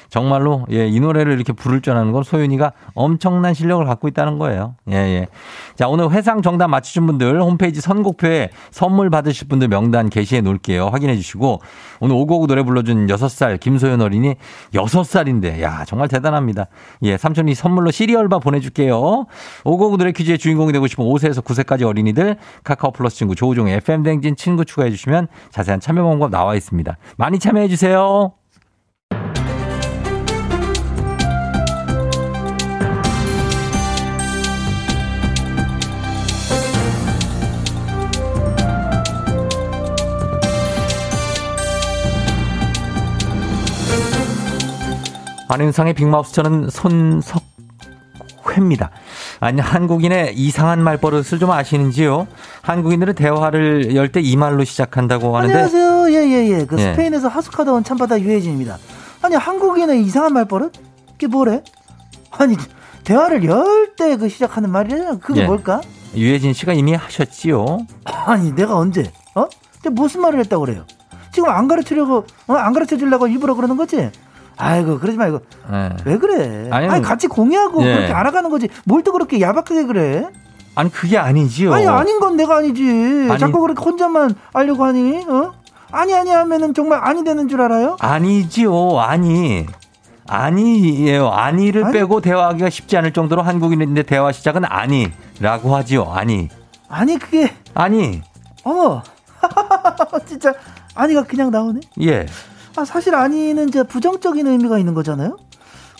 Speaker 1: 정말로, 예, 이 노래를 이렇게 부를 줄 아는 건 소윤이가 엄청난 실력을 갖고 있다는 거예요. 예, 예. 자, 오늘 회상 정답 맞추신 분들 홈페이지 선곡표에 선물 받으실 분들 명단 게시해 놓을게요. 확인해 주시고 오늘 오고구 노래 불러준 6살 김소연 어린이 6살인데 야, 정말 대단합니다. 예, 삼촌이 선물로 시리얼바 보내 줄게요. 오고구 노래 퀴즈의 주인공이 되고 싶은 5세에서 9세까지 어린이들 카카오 플러스 친구 조우종의 FM 댕진 친구 추가해 주시면 자세한 참여 방법 나와 있습니다. 많이 참여해 주세요. 안윤상의 빅마우스 저는 손석회입니다. 아니 한국인의 이상한 말버릇을 좀 아시는지요? 한국인들은 대화를 열 때 이 말로 시작한다고 하는데
Speaker 7: 안녕하세요. 예예예. 그
Speaker 1: 예.
Speaker 7: 스페인에서 하숙하다 온 참바다 유해진입니다. 아니 한국인의 이상한 말버릇? 그게 뭐래? 아니 대화를 열 때 그 시작하는 말이야. 그게
Speaker 1: 예.
Speaker 7: 뭘까?
Speaker 1: 유해진 씨가 이미 하셨지요.
Speaker 7: 아니 내가 언제? 어? 근데 무슨 말을 했다고 그래요? 지금 안 가르치려고 어? 안 가르쳐 주려고 일부러 그러는 거지? 아이고 그러지 말고
Speaker 1: 예.
Speaker 7: 왜 그래?
Speaker 1: 아니,
Speaker 7: 아니, 같이 공유하고
Speaker 1: 예.
Speaker 7: 그렇게 알아가는 거지. 뭘 또 그렇게 야박하게 그래?
Speaker 1: 아니 그게 아니지요.
Speaker 7: 아니 아닌 건 내가 아니지.
Speaker 1: 아니.
Speaker 7: 자꾸 그렇게 혼자만 알려고 하니? 어? 아니 아니 하면은 정말 아니 되는 줄 알아요?
Speaker 1: 아니지요. 아니. 아니에요. 아니를
Speaker 7: 아니.
Speaker 1: 빼고 대화하기가 쉽지 않을 정도로 한국인인데 대화 시작은 아니라고 하지요. 아니.
Speaker 7: 아니 그게
Speaker 1: 아니.
Speaker 7: 어머 진짜 아니가 그냥 나오네.
Speaker 1: 예.
Speaker 7: 아 사실 아니는 이제 부정적인 의미가 있는 거잖아요.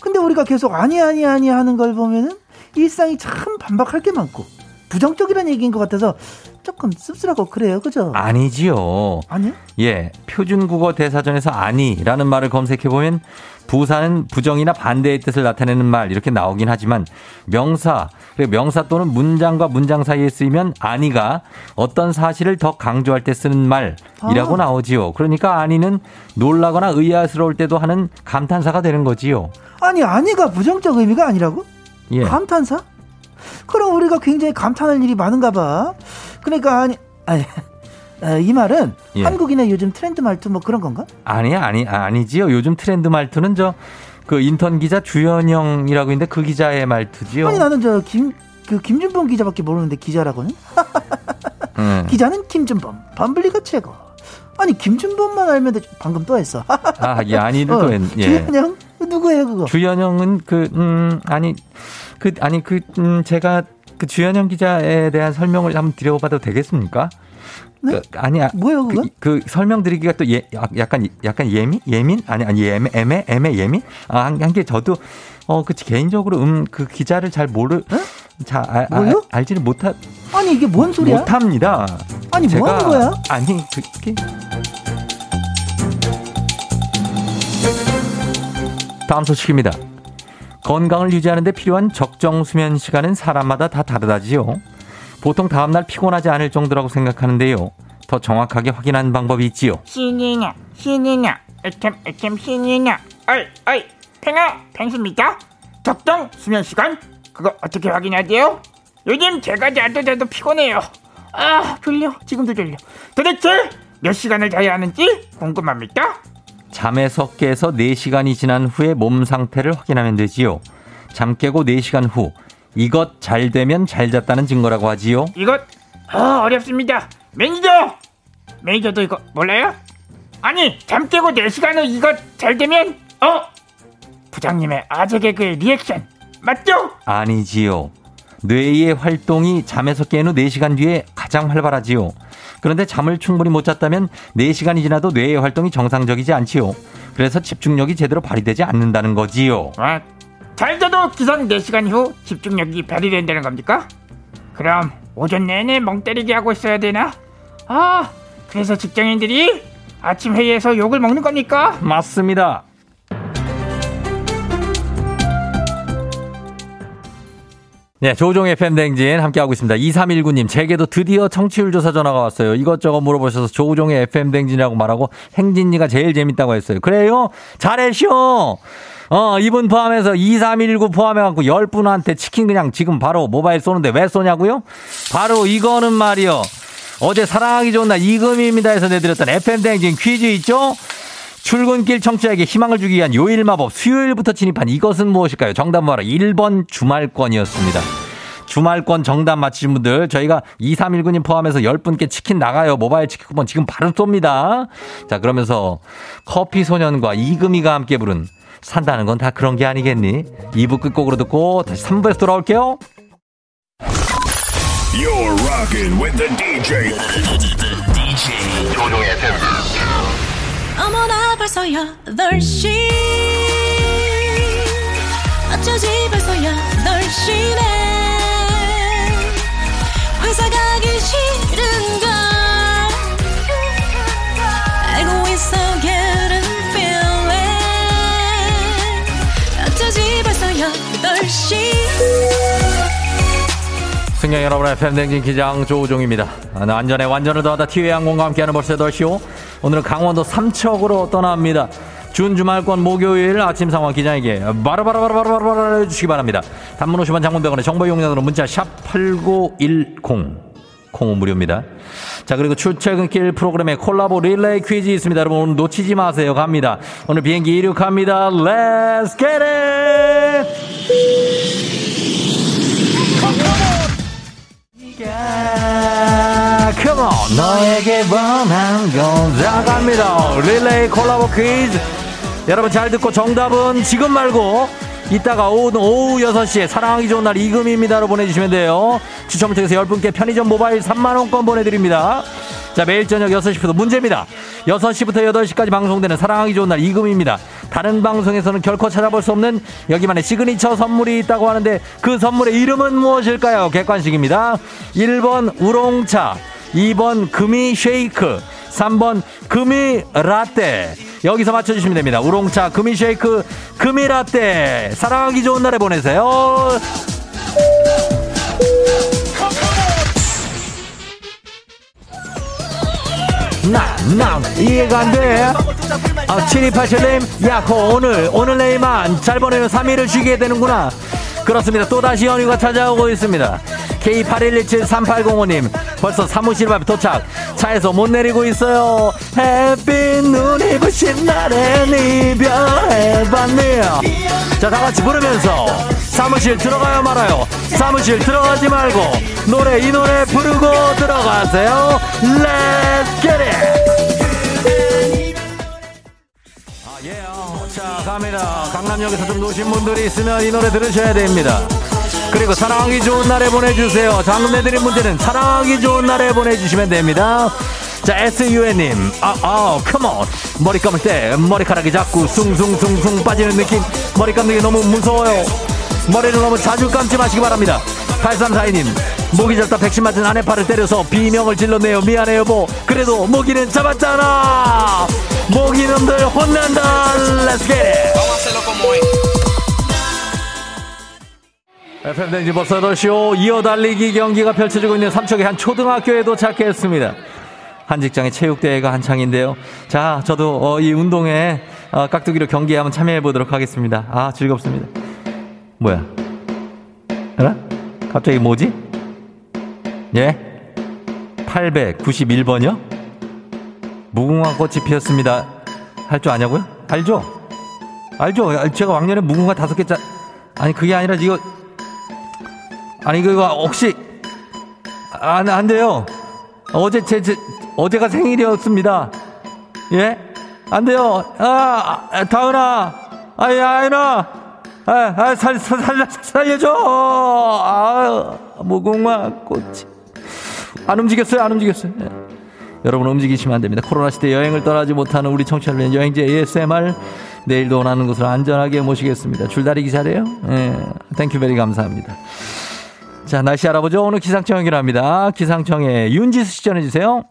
Speaker 7: 근데 우리가 계속 아니 아니 아니 하는 걸 보면은 일상이 참 반박할 게 많고 부정적이라는 얘기인 것 같아서 조금 씁쓸하고 그래요, 그죠?
Speaker 1: 아니지요.
Speaker 7: 아니요?
Speaker 1: 예. 표준국어 대사전에서 아니라는 말을 검색해 보면 부사는 부정이나 반대의 뜻을 나타내는 말 이렇게 나오긴 하지만 명사 그리고 명사 또는 문장과 문장 사이에 쓰이면 아니가 어떤 사실을 더 강조할 때 쓰는 말이라고
Speaker 7: 아.
Speaker 1: 나오지요. 그러니까 아니는 놀라거나 의아스러울 때도 하는 감탄사가 되는 거지요.
Speaker 7: 아니 아니가 부정적 의미가 아니라고?
Speaker 1: 예.
Speaker 7: 감탄사? 그럼 우리가 굉장히 감탄할 일이 많은가 봐. 그러니까 아니 아니 아, 이 말은
Speaker 1: 예.
Speaker 7: 한국인의 요즘 트렌드 말투 뭐 그런 건가?
Speaker 1: 아니 아니 아니지요. 요즘 트렌드 말투는 저 그 인턴 기자 주현영이라고 있는데 그 기자의 말투지요.
Speaker 7: 아니 나는 저 김 그 김준범 기자밖에 모르는데 기자라고는?
Speaker 1: 음.
Speaker 7: 기자는 김준범, 범블리가 최고. 아니 김준범만 알면 되지. 방금 또 했어.
Speaker 1: 아, 예, 아니를
Speaker 7: 어,
Speaker 1: 또 했, 예.
Speaker 7: 주현영 누구예요 그거?
Speaker 1: 주연영은 그, 음, 아니, 그, 아니, 그, 음, 제가 그 주연영 기자에 대한 설명을 한번 드려봐도 되겠습니까?
Speaker 7: 네?
Speaker 1: 그, 아니, 아,
Speaker 7: 뭐예요
Speaker 1: 그,
Speaker 7: 그건?
Speaker 1: 그 설명드리기가 또 예, 아, 약간, 약간 예민? 예민? 아니, 아니, 애매, 애매, 애매, 예민? 아, 한, 한게 저도, 어, 그, 개인적으로, 음, 그 기자를 잘 모르, 자, 아, 아,
Speaker 7: 뭐요?
Speaker 1: 알지를 못하,
Speaker 7: 아니 이게 뭔 소리야?
Speaker 1: 못합니다.
Speaker 7: 아니 뭐
Speaker 1: 제가-
Speaker 7: 하는 거야?
Speaker 1: 아니, 그게. 다음 소식입니다. 건강을 유지하는데 필요한 적정 수면 시간은 사람마다 다 다르다지요. 보통 다음날 피곤하지 않을 정도라고 생각하는데요. 더 정확하게 확인하는 방법이 있지요.
Speaker 8: 신이냐 신이냐 애템 애템 신이냐 어이 어이 팽아 팽수입니까? 적정 수면 시간 그거 어떻게 확인해야 돼요? 요즘 제가 자도 자도 피곤해요 아 졸려 지금도 졸려 도대체 몇 시간을 자야 하는지 궁금합니다
Speaker 1: 잠에서 깨서 4시간이 지난 후에 몸 상태를 확인하면 되지요. 잠 깨고 4시간 후 이것 잘 되면 잘 잤다는 증거라고 하지요.
Speaker 8: 이것 아 어렵습니다 매니저 매니저도 이거 몰라요? 아니 잠 깨고 4 시간 후 이것 잘 되면 어? 부장님의 아재 개그의 리액션 맞죠?
Speaker 1: 아니지요. 뇌의 활동이 잠에서 깬후 4시간 뒤에 가장 활발하지요. 그런데 잠을 충분히 못 잤다면 4시간이 지나도 뇌의 활동이 정상적이지 않지요. 그래서 집중력이 제대로 발휘되지 않는다는 거지요.
Speaker 8: 아, 잘 자도 기상 4시간 후 집중력이 발휘된다는 겁니까? 그럼 오전 내내 멍 때리게 하고 있어야 되나? 아, 그래서 직장인들이 아침 회의에서 욕을 먹는 겁니까?
Speaker 1: 맞습니다. 네, 조종의 FM댕진 함께하고 있습니다. 2319님, 제게도 드디어 청취율 조사 전화가 왔어요. 이것저것 물어보셔서 조종의 FM댕진이라고 말하고 행진이가 제일 재밌다고 했어요. 그래요? 잘했쇼! 어, 이분 포함해서 2319 포함해갖고 10분한테 치킨 그냥 지금 바로 모바일 쏘는데 왜 쏘냐고요? 바로 이거는 말이요. 어제 사랑하기 좋은 날 이금입니다 해서 내드렸던 FM댕진 퀴즈 있죠? 출근길 청취자에게 희망을 주기 위한 요일 마법 수요일부터 진입한 이것은 무엇일까요? 정답 바로 1번 주말권이었습니다. 주말권 정답 맞히신 분들 저희가 2319님 포함해서 10분께 치킨 나가요. 모바일 치킨 쿠폰 지금 바로 쏩니다. 자 그러면서 커피 소년과 이금희가 함께 부른 산다는 건 다 그런 게 아니겠니? 2부 끝곡으로 듣고 다시 3부에서 돌아올게요.
Speaker 9: You're rocking with the DJ. DJ 조종의.
Speaker 10: 어머나 벌써 8시 어쩌지 벌써 8시네 회사 가
Speaker 1: 승객 여러분의 팬댕진 기장 조우종입니다. 안전에 완전을 더하다 티웨이 항공과 함께하는 벌써 8시오. 오늘은 강원도 삼척으로 떠납니다. 준 주말권 목요일 아침 상황 기장에게 바로바로바로바로바로 해주시기 바랍니다. 단문 50원 장문병원의 정보 용량으로 문자 샵 8910 콩은 무료입니다. 자 그리고 출퇴근길 프로그램에 콜라보 릴레이 퀴즈 있습니다. 여러분 오늘 놓치지 마세요. 갑니다. 오늘 비행기 이륙합니다. Let's! Come on, 너에게 원한 건 나갑니다. 릴레이 콜라보 퀴즈. 여러분 잘 듣고 정답은 지금 말고 이따가 오후, 오후 6시에 사랑하기 좋은 날 이금희입니다로 보내주시면 돼요. 추첨을 통해서 10분께 편의점 모바일 3만원권 보내드립니다. 자, 매일 저녁 6시부터 문제입니다. 6시부터 8시까지 방송되는 사랑하기 좋은 날 이금희입니다. 다른 방송에서는 결코 찾아볼 수 없는 여기만의 시그니처 선물이 있다고 하는데 그 선물의 이름은 무엇일까요? 객관식입니다. 1번 우롱차, 2번 금희 shake, 3번 금이 라떼. 여기서 맞춰주시면 됩니다. 우롱차, 금이 쉐이크, 금이 라떼. 사랑하기 좋은 날에 보내세요. 나, 나, 이해가 안 돼. 아, 7287님, 야호, 오늘, 오늘 내일만 잘 보내면 3일을 쉬게 되는구나. 그렇습니다. 또다시 연휴가 찾아오고 있습니다. K81173805님, 벌써 사무실 앞에 도착. 차에서 못 내리고 있어요. 햇빛 눈이 부신 날엔 이별해봤네요. 자, 다 같이 부르면서 사무실 들어가요 말아요? 사무실 들어가지 말고 노래 이 노래 부르고 들어가세요. Let's get it! 아, 예요. 자, 갑니다. 강남역에서 좀 노신 분들이 있으면 이 노래 들으셔야 됩니다. 그리고 사랑하기 좋은 날에 보내주세요. 방금 내드린 문제는 사랑하기 좋은 날에 보내주시면 됩니다. 자, SUN님. 아, 아, 컴온. 머리 감을 때 머리카락이 자꾸 숭숭숭숭 빠지는 느낌. 머리 감는 게 너무 무서워요. 머리를 너무 자주 감지 마시기 바랍니다. 8342님. 모기 잡다 백신 맞은 아내 팔을 때려서 비명을 질렀네요. 미안해 여보. 그래도 모기는 잡았잖아. 모기놈들 혼난다. Let's get it. FM 댕지 버스 8시오 이어 달리기 경기가 펼쳐지고 있는 삼척의 한 초등학교에 도착했습니다. 한 직장의 체육대회가 한창인데요. 자, 저도 어, 이 운동에 어, 깍두기로 경기에 한번 참여해 보도록 하겠습니다. 아, 즐겁습니다. 뭐야? 하나? 갑자기 뭐지? 예? 891번이요? 무궁화 꽃이 피었습니다. 할 줄 아냐고요? 알죠? 알죠? 제가 왕년에 무궁화 다섯 개 짜 아니 그게 아니라 이거 아니 그거 혹시 안, 안 돼요. 어제 제, 제 어제가 생일이었습니다. 예? 안 돼요. 아, 아, 다은아. 아이, 아이나. 아, 아, 살, 살, 살, 살려줘. 아, 무궁화 꽃이. 안 움직였어요, 안 움직였어요. 예. 여러분 움직이시면 안 됩니다. 코로나 시대 여행을 떠나지 못하는 우리 청취자를 위한 여행지 ASMR 내일도 원하는 곳으로 안전하게 모시겠습니다. 줄다리기 잘해요? 예. thank you very 감사합니다. 자, 날씨 알아보죠. 오늘 기상청 연결합니다. 기상청에 윤지수 씨 전해주세요.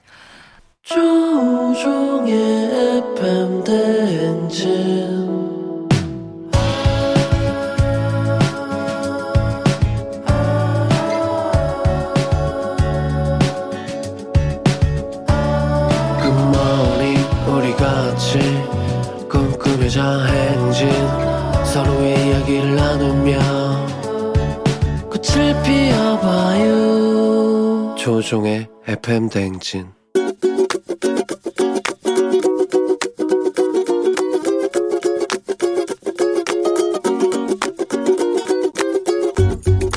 Speaker 11: 조종의 FM 대행진 이야기를 나누며 꽃을 피워봐요 조종의 FM 대행진